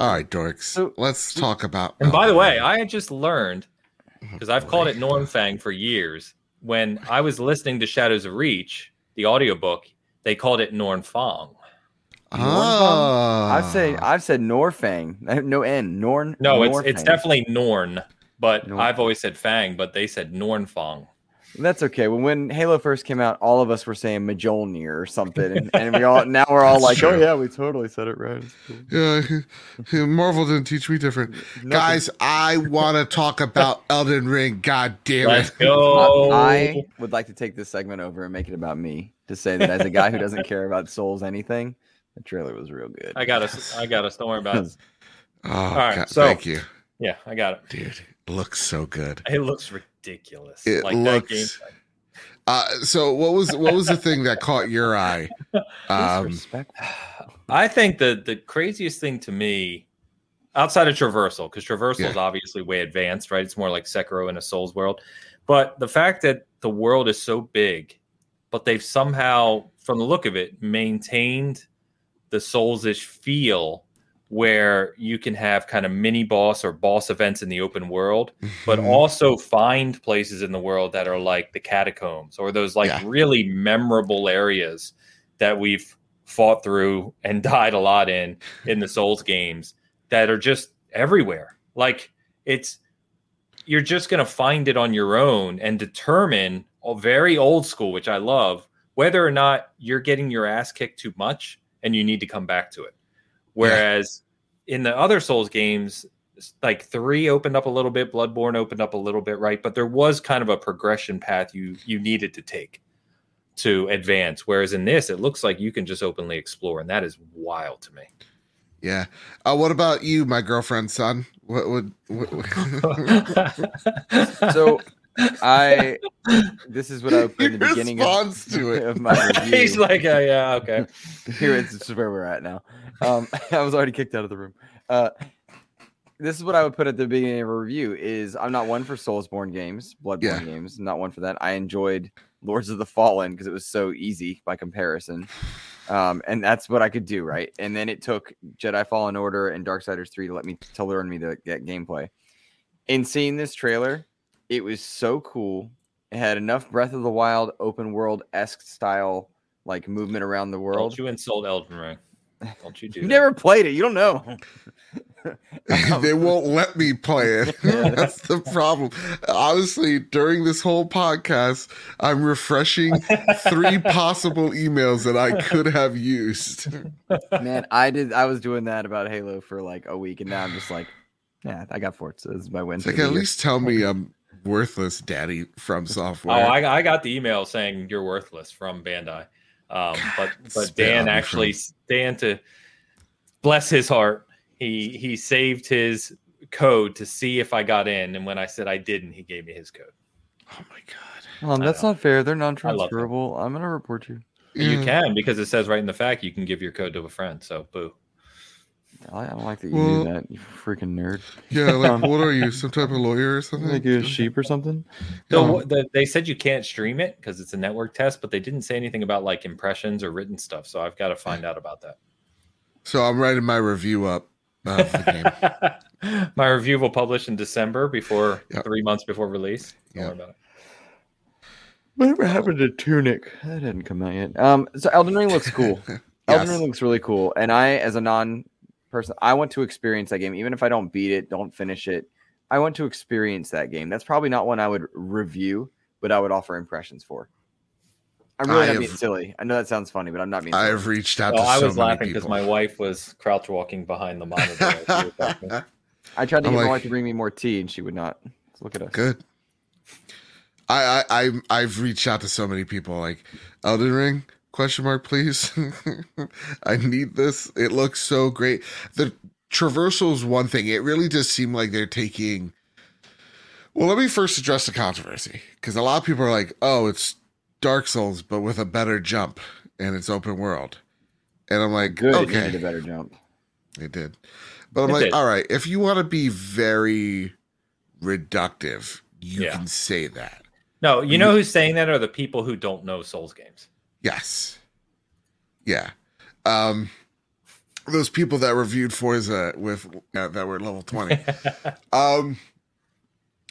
Speaker 3: All right, dorks.
Speaker 1: So-
Speaker 3: Let's talk about.
Speaker 2: And by oh, the
Speaker 3: oh,
Speaker 2: way, I had just learned because I've oh, called it Normfang for years. When I was listening to Shadows of Reach, the audiobook, they called it Nornfang.
Speaker 3: Oh,
Speaker 1: I've said I've said Norfang. No N. Norn.
Speaker 2: No, it's it's definitely Norn, but
Speaker 1: Norn.
Speaker 2: I've always said Fang, but they said Nornfang.
Speaker 1: That's okay. When when Halo first came out, all of us were saying Mjolnir or something, and, and we all now we're all
Speaker 3: That's
Speaker 1: like, "Oh yeah, we totally said it right." Cool."
Speaker 3: Yeah, Marvel didn't teach me different.
Speaker 1: Nothing.
Speaker 3: Guys, I want to talk about Elden Ring. God damn
Speaker 2: Let's
Speaker 3: it.
Speaker 2: go.
Speaker 1: I would like to take this segment over and make it about me to say that as a guy who doesn't care about Souls anything, the trailer was real good.
Speaker 2: I got us. I got us. Don't worry about it.
Speaker 3: Oh,
Speaker 2: right,
Speaker 3: God,
Speaker 2: so-
Speaker 3: thank you.
Speaker 2: Yeah, I got it.
Speaker 3: Dude, it looks so good.
Speaker 2: It looks ridiculous.
Speaker 3: It
Speaker 2: like
Speaker 3: looks-
Speaker 2: that game.
Speaker 3: Uh, so what was what was the thing that caught your eye? Um,
Speaker 2: I think the the craziest thing to me, outside of traversal, because traversal is obviously way advanced, right? It's more like Sekiro in a Souls world. But the fact that the world is so big, but they've somehow, from the look of it, maintained the Souls-ish feel where you can have kind of mini boss or boss events in the open world, but
Speaker 3: Mhm.
Speaker 2: also find places in the world that are like the catacombs or those like
Speaker 3: Yeah.
Speaker 2: really memorable areas that we've fought through and died a lot in in the Souls games that are just everywhere. Like it's you're just going to find it on your own and determine a very old school, which I love, whether or not you're getting your ass kicked too much and you need to come back to it. Whereas in the other Souls games, like three opened up a little bit, Bloodborne opened up a little bit, right? But there was kind of a progression path you you needed to take to advance. Whereas in this, it looks like you can just openly explore, and that is wild to me.
Speaker 3: Yeah. Uh, what about you, my girlfriend's son? What would? What,
Speaker 1: So I this is what I would put in the beginning of,
Speaker 3: to it.
Speaker 1: of my review.
Speaker 2: He's like, uh, yeah, okay.
Speaker 1: Here it's this is where we're at now. Um, I was already kicked out of the room. Uh, this is what I would put at the beginning of a review: is I'm not one for Soulsborne games, Bloodborne
Speaker 3: Yeah.
Speaker 1: games. Not one for that. I enjoyed Lords of the Fallen because it was so easy by comparison, um, and that's what I could do right. And then it took Jedi Fallen Order and Darksiders three to let me to learn me the that gameplay. In seeing this trailer, it was so cool. It had enough Breath of the Wild open world esque style like movement around the world.
Speaker 2: Don't you insult Elden Ring? Don't you do
Speaker 1: You
Speaker 2: that.
Speaker 1: never played it. You don't know.
Speaker 3: They won't let me play it. That's the problem. Honestly, during this whole podcast, I'm refreshing three possible emails that I could have used.
Speaker 1: Man, I did. I was doing that about Halo for like a week, and now I'm just like, yeah, I got Forza. This is my win.
Speaker 3: It's like at
Speaker 1: year.
Speaker 3: least tell me I'm worthless, Daddy FromSoftware.
Speaker 2: Oh,
Speaker 3: software.
Speaker 2: I, I got the email saying you're worthless from Bandai. Um, but but Dan actually
Speaker 3: from-
Speaker 2: Dan to bless his heart, he he saved his code to see if I got in, and when I said I didn't, he gave me his code.
Speaker 3: oh my god.
Speaker 1: Um, that's not fair. They're non-transferable. I'm gonna report you.
Speaker 2: You
Speaker 3: Yeah.
Speaker 2: can because it says right in the fact you can give your code to a friend. So boo.
Speaker 1: I, I don't like that you
Speaker 3: Well-
Speaker 1: do that. You freaking nerd.
Speaker 3: Yeah, like
Speaker 1: Um,
Speaker 3: what are you? Some type of lawyer or something?
Speaker 1: Like you a sheep or something.
Speaker 2: So
Speaker 3: Um,
Speaker 2: what- the, they said you can't stream it because it's a network test, but they didn't say anything about like impressions or written stuff. So I've got to find out about that.
Speaker 3: So I'm writing my review up of the game.
Speaker 2: My review will publish in December before
Speaker 3: Yep.
Speaker 2: three months before release. Don't
Speaker 3: Yep.
Speaker 2: worry about it.
Speaker 1: Whatever happened to Tunic? That didn't come out yet. Um, so Elden Ring looks cool. Elden Ring looks really cool, and I, as a non-person, I want to experience that game, even if I don't beat it, don't finish it. I want to experience that game. That's probably not one I would review, but I would offer impressions for. I'm really
Speaker 3: I
Speaker 1: not
Speaker 3: have-
Speaker 1: being silly. I know that sounds funny, but I'm not being. Silly.
Speaker 3: I've reached out
Speaker 2: Well,
Speaker 3: to
Speaker 2: I
Speaker 3: so
Speaker 2: was
Speaker 3: many
Speaker 2: laughing because my wife was crouch walking behind the monitor. as you were talking.
Speaker 1: I tried to
Speaker 3: I'm
Speaker 1: get my wife to bring me more tea, and she would not. Look at us.
Speaker 3: Good. I, I I I've reached out to so many people like Elden Ring question mark please. I need this. It looks so great. The traversal is one thing. It really does seem like they're taking. Well, let me first address the controversy because a lot of people are like, "Oh, it's Dark Souls but with a better jump and it's open world," and I'm like,
Speaker 1: Good. It
Speaker 3: "Okay,
Speaker 1: needed a better jump.
Speaker 3: it did. But I'm
Speaker 2: It
Speaker 3: like,
Speaker 2: did.
Speaker 3: all right, if you want to be very reductive, you
Speaker 2: Yeah.
Speaker 3: can say that.
Speaker 2: No, you know who's saying that are the people who don't know Souls games.
Speaker 3: Yes. Yeah. Um those people that reviewed Forza with uh, that were level 20. um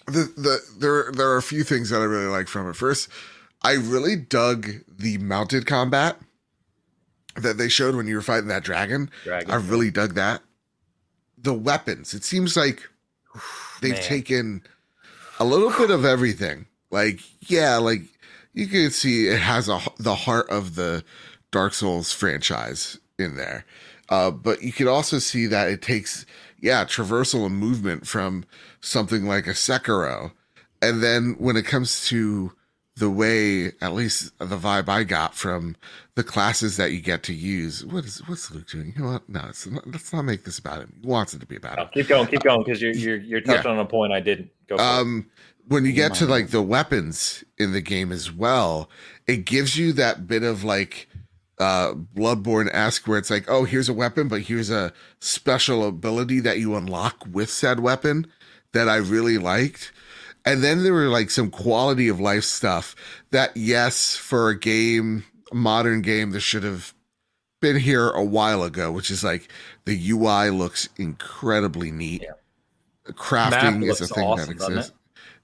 Speaker 3: the the there there are a few things that I really like from it. First, I really dug the mounted combat that they showed when you were fighting that dragon.
Speaker 2: Dragon.
Speaker 3: I really dug that. The weapons. It seems like they've
Speaker 2: Man.
Speaker 3: taken a little bit of everything. Like, yeah, like you can see it has a the heart of the Dark Souls franchise in there. Uh, but you can also see that it takes, yeah, traversal and movement from something like a Sekiro. And then when it comes to the way, at least the vibe I got from the classes that you get to use, what is what's Luke doing? You know what? No, it's not, let's not make this about him. He wants it to be about
Speaker 2: No,
Speaker 3: him.
Speaker 2: keep going, keep going, because you're you're you're touching on a point I didn't go.
Speaker 3: Um, when you get to like the weapons in the game as well, it gives you that bit of like uh Bloodborne esque, where it's like, oh, here's a weapon, but here's a special ability that you unlock with said weapon that I really liked. And then there were like some quality of life stuff that, yes, for a game, a modern game, this should have been here a while ago, which is like the UI looks incredibly neat.
Speaker 2: Yeah.
Speaker 3: Crafting is a thing
Speaker 2: awesome,
Speaker 3: that exists.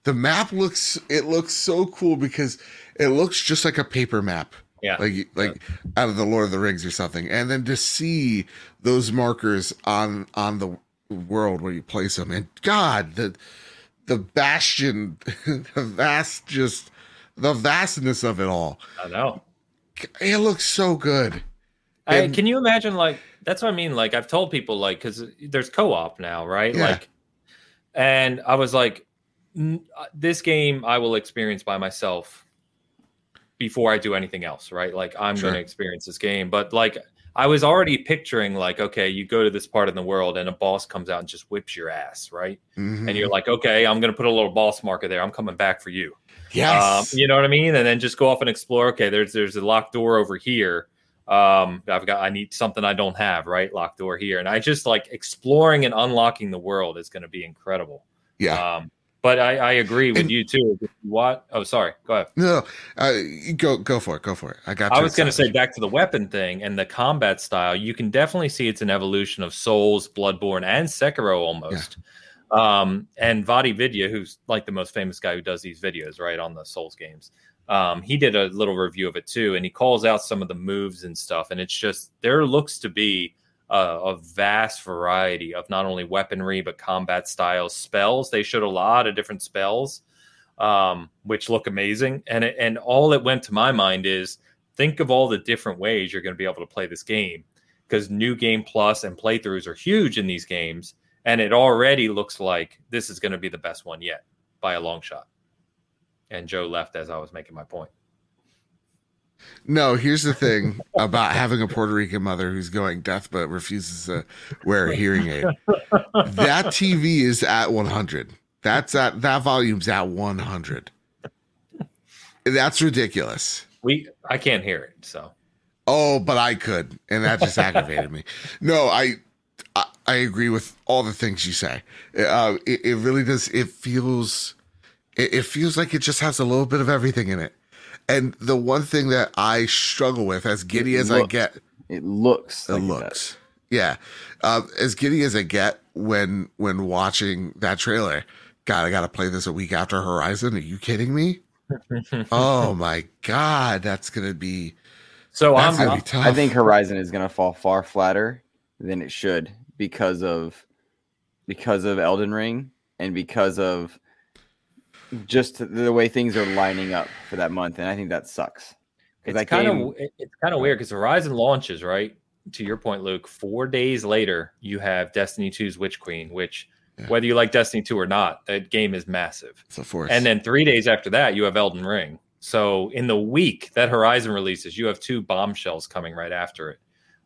Speaker 3: The map looks it looks so cool because it looks just like a paper map
Speaker 2: Yeah.
Speaker 3: like like out of the Lord of the Rings or something, and then to see those markers on on the world where you place them, and God, the the bastion, the vast, just the vastness of it all,
Speaker 2: I know.
Speaker 3: it looks so good.
Speaker 2: I,
Speaker 3: And-
Speaker 2: can you imagine like that's what I mean? Like I've told people like because there's co-op now, right?
Speaker 3: Yeah.
Speaker 2: Like, and I was like, "N- uh, this game I will experience by myself before I do anything else, right? Like I'm
Speaker 3: Sure.
Speaker 2: going to experience this game, but like I was already picturing like, okay, you go to this part of the world and a boss comes out and just whips your ass, right?
Speaker 3: Mhm.
Speaker 2: And you're like, okay, I'm going to put a little boss marker there. I'm coming back for you.
Speaker 3: yes,
Speaker 2: Um, you know what I mean? And then just go off and explore. Okay, there's there's a locked door over here. Um, I've got I need something I don't have, right? Locked door here. And I just like exploring and unlocking the world is gonna be incredible.
Speaker 3: yeah.
Speaker 2: Um, but I, I agree with
Speaker 3: And-
Speaker 2: you too. What? Oh, sorry. Go ahead.
Speaker 3: no, uh, go go for it, go for it. I got.
Speaker 2: I was going to say back to the weapon thing and the combat style. You can definitely see it's an evolution of Souls, Bloodborne, and Sekiro almost. Um, and Vaati Vidya, who's like the most famous guy who does these videos, right on the Souls games, um, he did a little review of it too, and he calls out some of the moves and stuff. And it's just there looks to be a, a vast variety of not only weaponry but combat styles, spells. They showed a lot of different spells um, which look amazing. And it, and all that went to my mind is think of all the different ways you're going to be able to play this game because new game plus and playthroughs are huge in these games, and it already looks like this is going to be the best one yet by a long shot. And Joe left as I was making my point.
Speaker 3: No, here's the thing about having a Puerto Rican mother who's going deaf but refuses to wear a hearing aid. That TV is at 100. That's at that volume's at 100. That's ridiculous.
Speaker 2: We I can't hear it, so
Speaker 3: Oh, but I could, and that just aggravated me. No, I, I I agree with all the things you say. Uh, it, it really does. It feels, it, it feels like it just has a little bit of everything in it. And the one thing that I struggle with, as giddy as I get,
Speaker 1: It looks.
Speaker 3: it
Speaker 1: like
Speaker 3: looks. Yeah. Um, as giddy as I get when when watching that trailer, God, I gotta play this a week after Horizon. Are you kidding me? oh my god, that's gonna be
Speaker 2: so I'm
Speaker 3: gonna be tough.
Speaker 1: I think Horizon is going to fall far flatter than it should because of because of Elden Ring and because of just the way things are lining up for that month, and I think that sucks.
Speaker 2: it's
Speaker 1: that
Speaker 2: kind
Speaker 1: game-
Speaker 2: of it's kind of weird because Horizon launches right to your point, Luke. Four days later, you have Destiny 2's Witch Queen, which
Speaker 3: Yeah.
Speaker 2: whether you like Destiny 2 or not, that game is massive.
Speaker 3: it's a force.
Speaker 2: And then three days after that, you have Elden Ring. So in the week that Horizon releases, you have two bombshells coming right after it,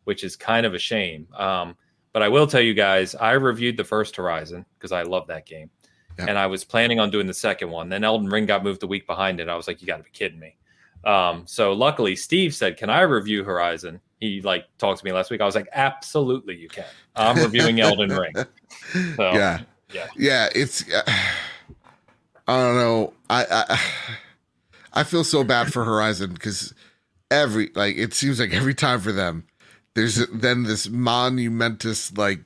Speaker 2: which is kind of a shame. Um, but I will tell you guys, I reviewed the first Horizon because I love that game,
Speaker 3: Yeah.
Speaker 2: and I was planning on doing the second one. Then Elden Ring got moved the week behind it. I was like, you got to be kidding me. Um, so luckily, Steve said, "Can I review Horizon?" He like talked to me last week. I was like, "Absolutely, you can." I'm reviewing Elden Ring. So,
Speaker 3: yeah,
Speaker 2: yeah.
Speaker 3: yeah. It's uh, I don't know. I I, I feel so bad for Horizon because every like it seems like every time for them, there's then this monumentous like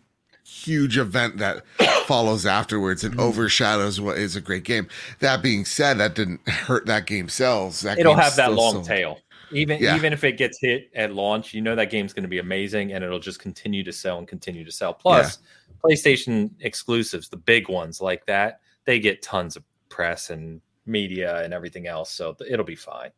Speaker 3: huge event that follows afterwards and mm. overshadows what is a great game. That being said, that didn't hurt that game sells. That
Speaker 2: it'll have that long
Speaker 3: sold.
Speaker 2: tail. Even
Speaker 3: Yeah.
Speaker 2: even if it gets hit at launch, you know that game's going to be amazing, and it'll just continue to sell and continue to sell. Plus, PlayStation exclusives, the big ones like that, they get tons of press and media and everything else, so it'll be fine.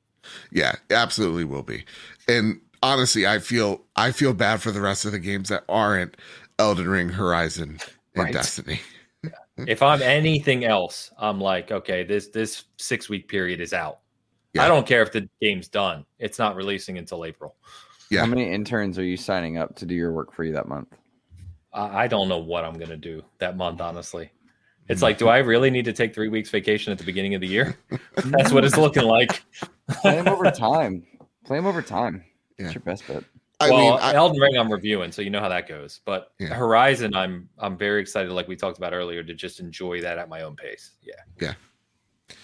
Speaker 3: Yeah, absolutely will be. And honestly, I feel I feel bad for the rest of the games that aren't Elden Ring, Horizon, and
Speaker 1: Right.
Speaker 3: Destiny.
Speaker 2: if I'm anything else, I'm like, okay, this this six week period is out.
Speaker 3: Yeah.
Speaker 2: I don't care if the game's done; it's not releasing until April.
Speaker 3: Yeah.
Speaker 1: How many interns are you signing up to do your work for you that month?
Speaker 2: I I don't know what I'm going to do that month, honestly. It's hmm. like, do I really need to take three weeks vacation at the beginning of the year? That's what it's looking like.
Speaker 1: Play them over time. Play them over time.
Speaker 3: Yeah.
Speaker 1: It's your best bet.
Speaker 3: I
Speaker 2: well,
Speaker 3: mean, I,
Speaker 2: Elden Ring, I'm reviewing, so you know how that goes. But
Speaker 3: Yeah.
Speaker 2: Horizon, I'm I'm very excited, like we talked about earlier, to just enjoy that at my own pace. Yeah, yeah,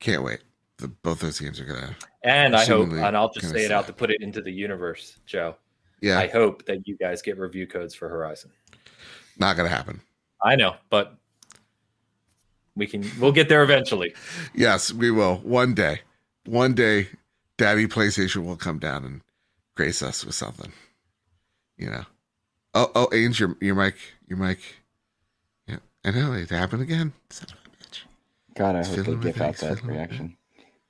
Speaker 3: can't wait. The, both those games are gonna.
Speaker 2: and I hope, and I'll just say it out to put it into the universe, Joe.
Speaker 3: Yeah,
Speaker 2: I hope that you guys get review codes for Horizon.
Speaker 3: not gonna happen.
Speaker 2: I know, but we can. We'll get there eventually.
Speaker 3: Yes, we will. One day, one day, Daddy PlayStation will come down and grace us with something. You know. Oh, oh, Ains, your your mic, your mic. Yeah, I know it happened again. Son of a bitch.
Speaker 1: God, I
Speaker 3: It's
Speaker 1: hope they give out that reaction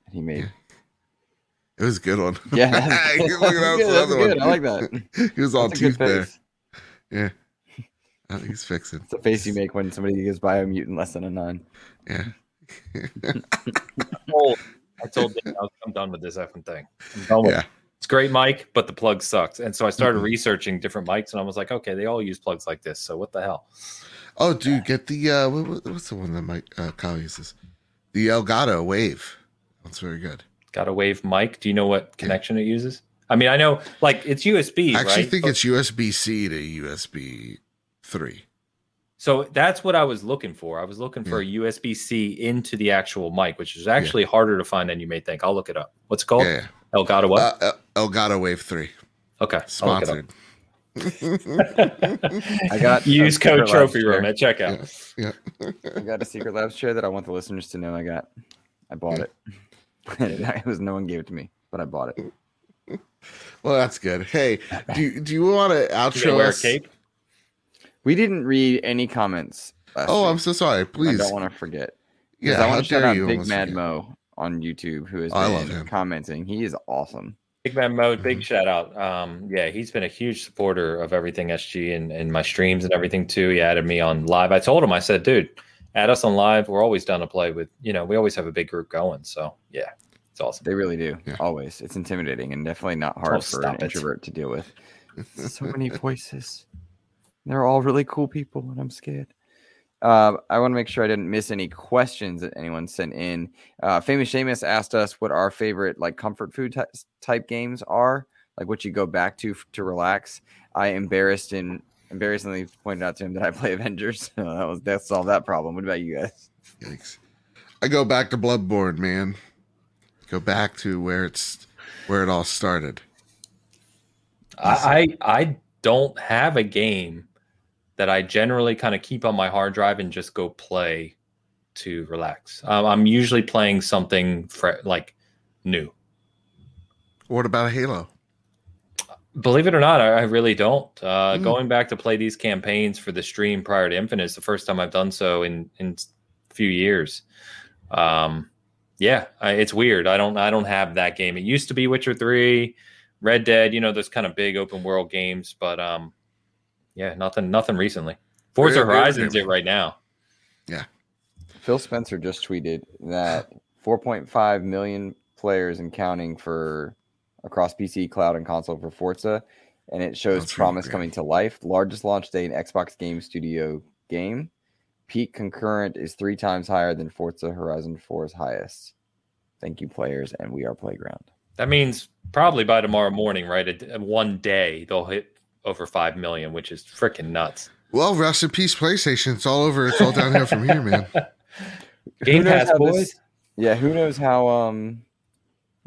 Speaker 1: that he made.
Speaker 3: It was a good one.
Speaker 1: Yeah, that's,
Speaker 3: He's looking out
Speaker 1: good, that's good.
Speaker 3: other
Speaker 1: I like that.
Speaker 3: he was all
Speaker 1: That's a good
Speaker 3: teeth there. Yeah. I think he's fixing.
Speaker 1: It's the face you make when somebody gives Biomutant less than a nine.
Speaker 3: Yeah.
Speaker 2: Oh, I told them I was, I'm done with this effing thing. I'm done with
Speaker 3: Yeah.
Speaker 2: it. It's great mic, but the plug sucks. And so I started
Speaker 3: Mhm.
Speaker 2: researching different mics, and I was like, okay, they all use plugs like this. So what the hell?
Speaker 3: Oh, dude, get the uh, what, what- what's the one that Mike uh, Kyle uses? The Elgato Wave. That's very good.
Speaker 2: Got a wave mic. Do you know what connection it uses? I mean, I know like it's USB,
Speaker 3: I actually
Speaker 2: right?
Speaker 3: think
Speaker 2: But-
Speaker 3: it's USB C to USB three.
Speaker 2: So that's what I was looking for. I was looking for a USB C into the actual mic, which is actually harder to find than you may think. I'll look it up. What's it called?
Speaker 3: Yeah.
Speaker 2: Elgato what?
Speaker 3: Uh, Elgato Wave three.
Speaker 2: okay, I'll look it up.
Speaker 3: Sponsored.
Speaker 1: I got
Speaker 2: Use code Trophy Room
Speaker 1: chair.
Speaker 2: at checkout.
Speaker 3: yeah.
Speaker 1: I got a Secret Labs chair that I want the listeners to know I got. I bought it. it was no one gave it to me, but I bought it.
Speaker 3: Well, that's good. Hey, do you, do you want to
Speaker 2: You gonna
Speaker 3: outro
Speaker 2: wear a
Speaker 3: us?
Speaker 2: cape?
Speaker 1: We didn't read any comments. Last
Speaker 3: Oh,
Speaker 1: week.
Speaker 3: I'm so sorry. Please, I
Speaker 1: don't want to forget.
Speaker 3: Yeah,
Speaker 1: Yeah, I want to shout out Big Mad
Speaker 3: forget.
Speaker 1: Mo on YouTube, who has
Speaker 3: I
Speaker 1: been
Speaker 3: love him.
Speaker 1: commenting. He is awesome.
Speaker 2: Big Man Mode,
Speaker 3: Mm-hmm.
Speaker 2: big shout out. Um, yeah, he's been a huge supporter of everything SG and, and my streams and everything too. He added me on live. I told him, I said, dude, add us on live. We're always down to play with, you know, we always have a big group going. So yeah, it's awesome.
Speaker 1: They really do.
Speaker 3: Yeah.
Speaker 1: Always. It's intimidating and definitely not hard
Speaker 2: Oh,
Speaker 1: for an
Speaker 2: it.
Speaker 1: introvert to deal with. so many voices. They're all really cool people, and I'm scared. Uh, I want to make sure I didn't miss any questions that anyone sent in. Uh, Famous Seamus asked us what our favorite like comfort food ty- type games are, like what you go back to f- to relax. I embarrassed and embarrassingly pointed out to him that I play Avengers. So that was that solved that problem. What about you guys?
Speaker 3: Yikes. I go back to Bloodborne, man. Go back to where it's where it all started.
Speaker 2: I, I I don't have a game that I generally kind of keep on my hard drive and just go play to relax. Um, I'm usually playing something fre- like new.
Speaker 3: What about Halo?
Speaker 2: Believe it or not, I, I really don't. Uh,
Speaker 3: Hmm.
Speaker 2: Going back to play these campaigns for the stream prior to Infinite is the first time I've done so in in a few years. Um, yeah, I, it's weird. I don't I don't have that game. It used to be Witcher Three, Red Dead. You know those kind of big open world games, but um, yeah, nothing nothing recently. Forza
Speaker 3: Very, very
Speaker 2: Horizon's it right now. Yeah.
Speaker 1: Phil Spencer just tweeted that 4.5 million players and counting for across PC, cloud, and console for Forza, and it shows
Speaker 3: That's
Speaker 1: promise
Speaker 3: great.
Speaker 1: coming to life. Largest launch day in Xbox Game Studio game. Peak concurrent is three times higher than Forza Horizon 4's highest. Thank you, players, and we are Playground.
Speaker 2: That means probably by tomorrow morning, right? One day they'll hit over five million, which is freaking nuts.
Speaker 3: Well, rest in peace, PlayStation. It's all over. It's all downhill from here, man.
Speaker 2: Game
Speaker 1: knows
Speaker 2: Pass, boys.
Speaker 1: this- yeah, who knows how um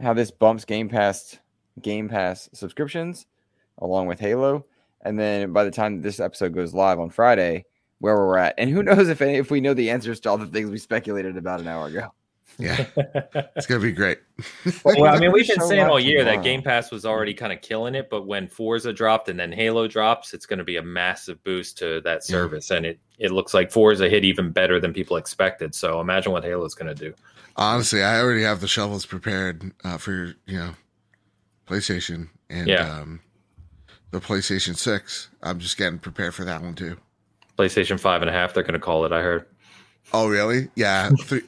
Speaker 1: how this bumps Game Pass Game Pass subscriptions along with Halo, and then by the time this episode goes live on Friday, where we're at, and who knows if any, if we know the answers to all the things we speculated about an hour ago.
Speaker 3: Yeah, it's gonna be great.
Speaker 2: well, I mean, we've been
Speaker 1: Show
Speaker 2: saying all year that. Game Pass was already kind of killing it, but when Forza dropped and then Halo drops, it's going to be a massive boost to that
Speaker 3: Yeah.
Speaker 2: service, and it it looks like Forza hit even better than people expected. So imagine what Halo's going to do.
Speaker 3: Honestly, I already have the shovels prepared uh, for you know PlayStation and
Speaker 2: Yeah.
Speaker 3: um, the PlayStation Six. I'm just getting prepared for that one too.
Speaker 2: PlayStation five and a half, they're going to call it. I heard
Speaker 3: Oh, really? Yeah. Three,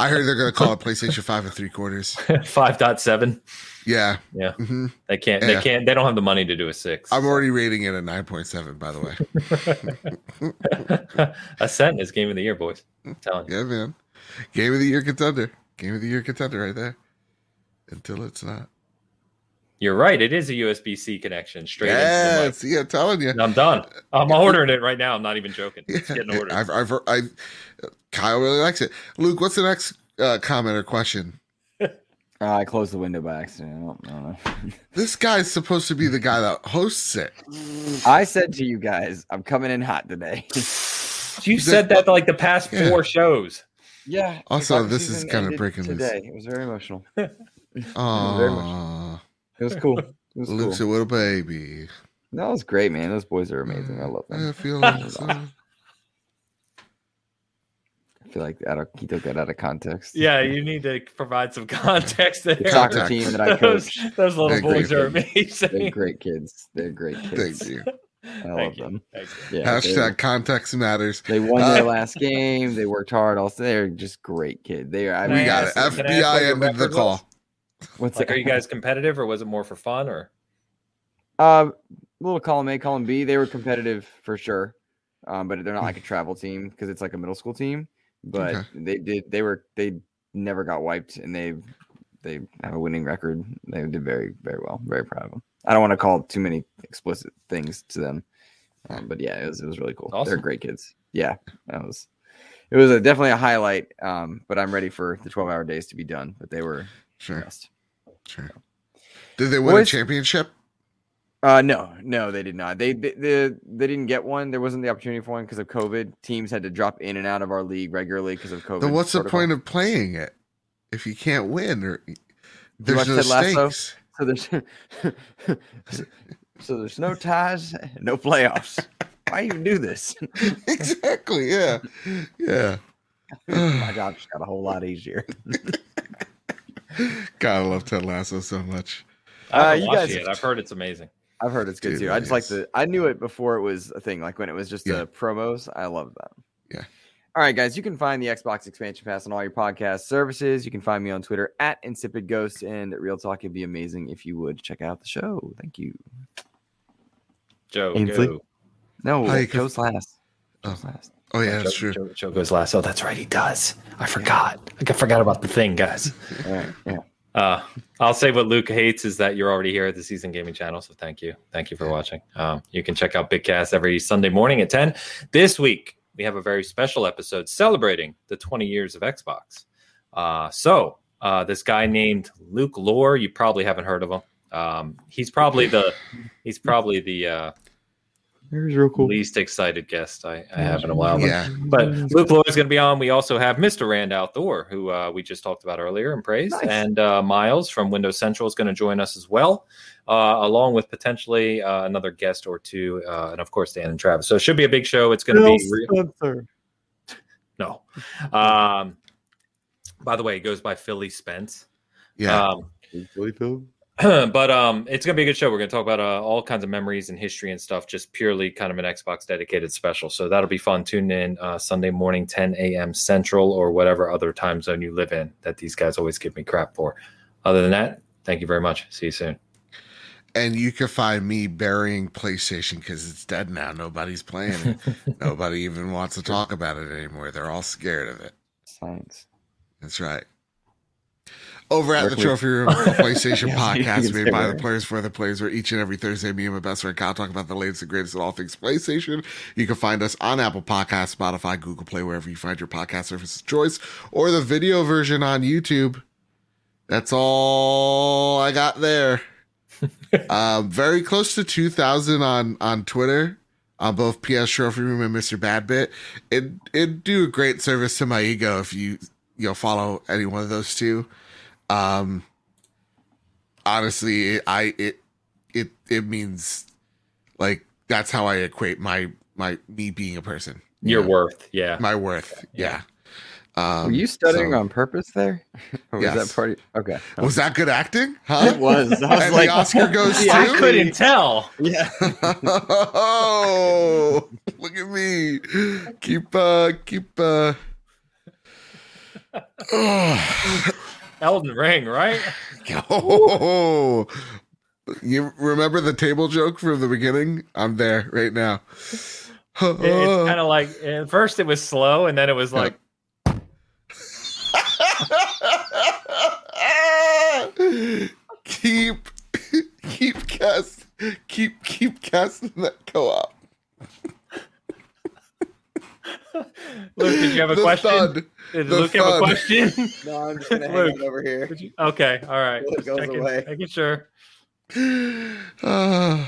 Speaker 3: I heard they're gonna call it PlayStation Five and three quarters.
Speaker 2: five point seven.
Speaker 3: Yeah.
Speaker 2: Yeah,
Speaker 3: hmm
Speaker 2: they can't.
Speaker 3: Yeah.
Speaker 2: They can't. They don't have the money to do a six.
Speaker 3: I'm already rating it a nine point seven. By the way.
Speaker 2: Ascent is game of the year, boys. I'm telling you.
Speaker 3: Yeah, man. Game of the year contender. Game of the year contender right there. Until it's not.
Speaker 2: You're right. It is a USB C connection straight into
Speaker 3: Yeah,
Speaker 2: the
Speaker 3: see, I'm telling you.
Speaker 2: I'm done. I'm ordering it right now. I'm not even joking. It's getting ordered.
Speaker 3: I've, I've, I, Kyle really likes it. Luke, what's the next uh, comment or question?
Speaker 1: Uh, I closed the window by accident. I don't, I don't know.
Speaker 3: This guy's supposed to be the guy that hosts it.
Speaker 1: I said to you guys, I'm coming in hot today.
Speaker 2: you said that like the past
Speaker 3: Yeah.
Speaker 2: four shows.
Speaker 1: yeah.
Speaker 3: Also, this is kinda
Speaker 1: ended
Speaker 3: breaking loose.
Speaker 1: today. It was very emotional.
Speaker 3: Oh,
Speaker 1: It was cool. It was
Speaker 3: Luke's
Speaker 1: cool.
Speaker 3: a little baby.
Speaker 1: That was great, man. Those boys are amazing. I love them.
Speaker 3: I feel so.
Speaker 1: I feel like out of, he took that out of context.
Speaker 2: Yeah, you need to provide some context there.
Speaker 1: The soccer
Speaker 3: Context.
Speaker 1: team that I coach,
Speaker 2: those little
Speaker 3: They're
Speaker 2: boys
Speaker 3: great
Speaker 2: are
Speaker 1: they're great kids. They're great kids.
Speaker 3: Thank you.
Speaker 1: I love
Speaker 2: Thank
Speaker 1: them. Yeah,
Speaker 3: Hashtag context matters.
Speaker 1: They won their
Speaker 3: Uh,
Speaker 1: last game. They worked hard. Also, they're just great kids. They are. I
Speaker 2: Can
Speaker 3: We got
Speaker 2: ask-
Speaker 3: it.
Speaker 2: can I ask what
Speaker 3: FBI
Speaker 2: your
Speaker 3: ended the
Speaker 2: record
Speaker 3: call.
Speaker 1: What's
Speaker 2: Like,
Speaker 1: that?
Speaker 2: are you guys competitive, or was it more for fun, or
Speaker 1: Uh, little column A, column B. They were competitive for sure, um, but they're not like a travel team because it's like a middle school team. But
Speaker 3: Okay.
Speaker 1: they did. They were. They never got wiped, and they they have a winning record. They did very very well. Very proud of them. I don't want to call too many explicit things to them, um, but yeah, it was it was really cool. They're great kids. Yeah, that was. It was a, definitely a highlight, um, but I'm ready for the 12 hour days to be done. But they were
Speaker 3: Sure, sure. Did they win a championship?
Speaker 1: Uh, no, no, they did not. They they, they, they didn't get one. There wasn't the opportunity for one because of COVID. Teams had to drop in and out of our league regularly because of COVID.
Speaker 3: Then what's the point of playing it if you can't win or there's no stakes?
Speaker 1: So there's so there's no ties, no playoffs. Why even do this?
Speaker 3: exactly. Yeah. Yeah.
Speaker 1: My job just got a whole lot easier.
Speaker 3: God, I love Ted Lasso so much.
Speaker 2: I haven't
Speaker 1: Uh, you guys-
Speaker 2: it. I've heard it's amazing.
Speaker 1: I've heard it's good
Speaker 3: Dude,
Speaker 1: too. I just like the. I knew it before it was a thing. Like when it was just
Speaker 3: Yeah.
Speaker 1: the promos. I love that.
Speaker 3: Yeah.
Speaker 1: All right, guys. You can find the Xbox Expansion Pass on all your podcast services. You can find me on Twitter at Insipid Ghost and Real Talk. It'd be amazing if you would check out the show. Thank you.
Speaker 2: Joe,
Speaker 1: Ainsley?
Speaker 2: go.
Speaker 1: No,
Speaker 3: Hi, you can-
Speaker 1: Joe's last.
Speaker 3: Oh.
Speaker 1: Last.
Speaker 3: Oh yeah,
Speaker 2: Joe,
Speaker 3: that's true.
Speaker 2: Joe, Joe goes last. Oh, that's right. He does. I forgot. I forgot about the thing, guys.
Speaker 1: All right. Yeah.
Speaker 2: Uh, I'll say what Luke hates is that you're already here at the Seasoned Gaming channel. So thank you. Thank you for watching. Um, you can check out Bitcast every Sunday morning at 10. This week, we have a very special episode celebrating the 20 years of Xbox. Uh, so, uh, this guy named Luke Lore, you probably haven't heard of him. Um, he's probably the he's probably the uh,
Speaker 1: Here's real cool.
Speaker 2: least excited guest I, I have in a while. But
Speaker 3: Yeah.
Speaker 2: but Luke Lore is going to be on. We also have Mr. Rand al Thor, who uh, we just talked about earlier and praised,
Speaker 1: Nice.
Speaker 2: and uh, Miles from Windows Central is going to join us as well, uh, along with potentially uh, another guest or two, uh, and of course Dan and Travis. So it should be a big show. It's going to be re-
Speaker 1: Spencer.
Speaker 2: no. Um, by the way, it goes by Philly Spence.
Speaker 3: Yeah.
Speaker 2: Um,
Speaker 1: Really, Phil?
Speaker 2: but um, it's gonna be a good show. We're gonna talk about uh, all kinds of memories and history and stuff. Just purely kind of an Xbox dedicated special. So that'll be fun. Tune in uh, Sunday morning, 10 a.m. Central or whatever other time zone you live in. That these guys always give me crap for. Other than that, thank you very much. See you soon.
Speaker 3: and you can find me burying PlayStation because it's dead now. Nobody's playing it. Nobody even wants to talk about it anymore. They're all scared of it.
Speaker 1: Science.
Speaker 3: That's right. Over at
Speaker 1: Where
Speaker 3: the Trophy Room PlayStation
Speaker 1: Yeah, you
Speaker 3: podcast made by
Speaker 1: where.
Speaker 3: the players for the players, where each and every Thursday, me and my best friend Kyle talk about the latest and greatest of all things PlayStation. You can find us on Apple Podcasts, Spotify, Google Play, wherever you find your podcast service of choice, or the video version on YouTube. That's all I got there. um, very close to 2,000 on, on Twitter, on both PS Trophy Room and Mr. Badbit. It, it'd do a great service to my ego if you, you know, follow any one of those two. Um, honestly, I, it, it, it means like, that's how I equate my, my, me being a person.
Speaker 2: Your
Speaker 3: know,
Speaker 2: worth, yeah.
Speaker 3: My worth. Yeah. Um,
Speaker 1: Were you stuttering
Speaker 3: so-
Speaker 1: on purpose there? or was
Speaker 3: Yes.
Speaker 1: that part? Of, okay.
Speaker 3: Was that good acting? Huh?
Speaker 1: It was. I was
Speaker 3: and
Speaker 1: like,
Speaker 3: the Oscar goes
Speaker 1: Yeah,
Speaker 3: to.
Speaker 2: I couldn't tell.
Speaker 1: yeah.
Speaker 3: oh, look at me. Keep, uh, keep, uh.
Speaker 2: Elden Ring, right?
Speaker 3: Oh, you remember the table joke from the beginning? I'm there right now.
Speaker 2: It- it's kind of like at first it was slow, and then it was like
Speaker 3: keep keep cast, keep keep casting that co-op.
Speaker 2: Luke, did you have a
Speaker 3: The
Speaker 2: question?
Speaker 3: thud.
Speaker 2: Did
Speaker 3: the
Speaker 2: Luke have a question?
Speaker 1: No, I'm just gonna
Speaker 2: hang Luke.
Speaker 1: over here.
Speaker 2: okay, all right.
Speaker 1: It goes
Speaker 2: checking-
Speaker 1: away.
Speaker 2: Making sure.
Speaker 3: Ah.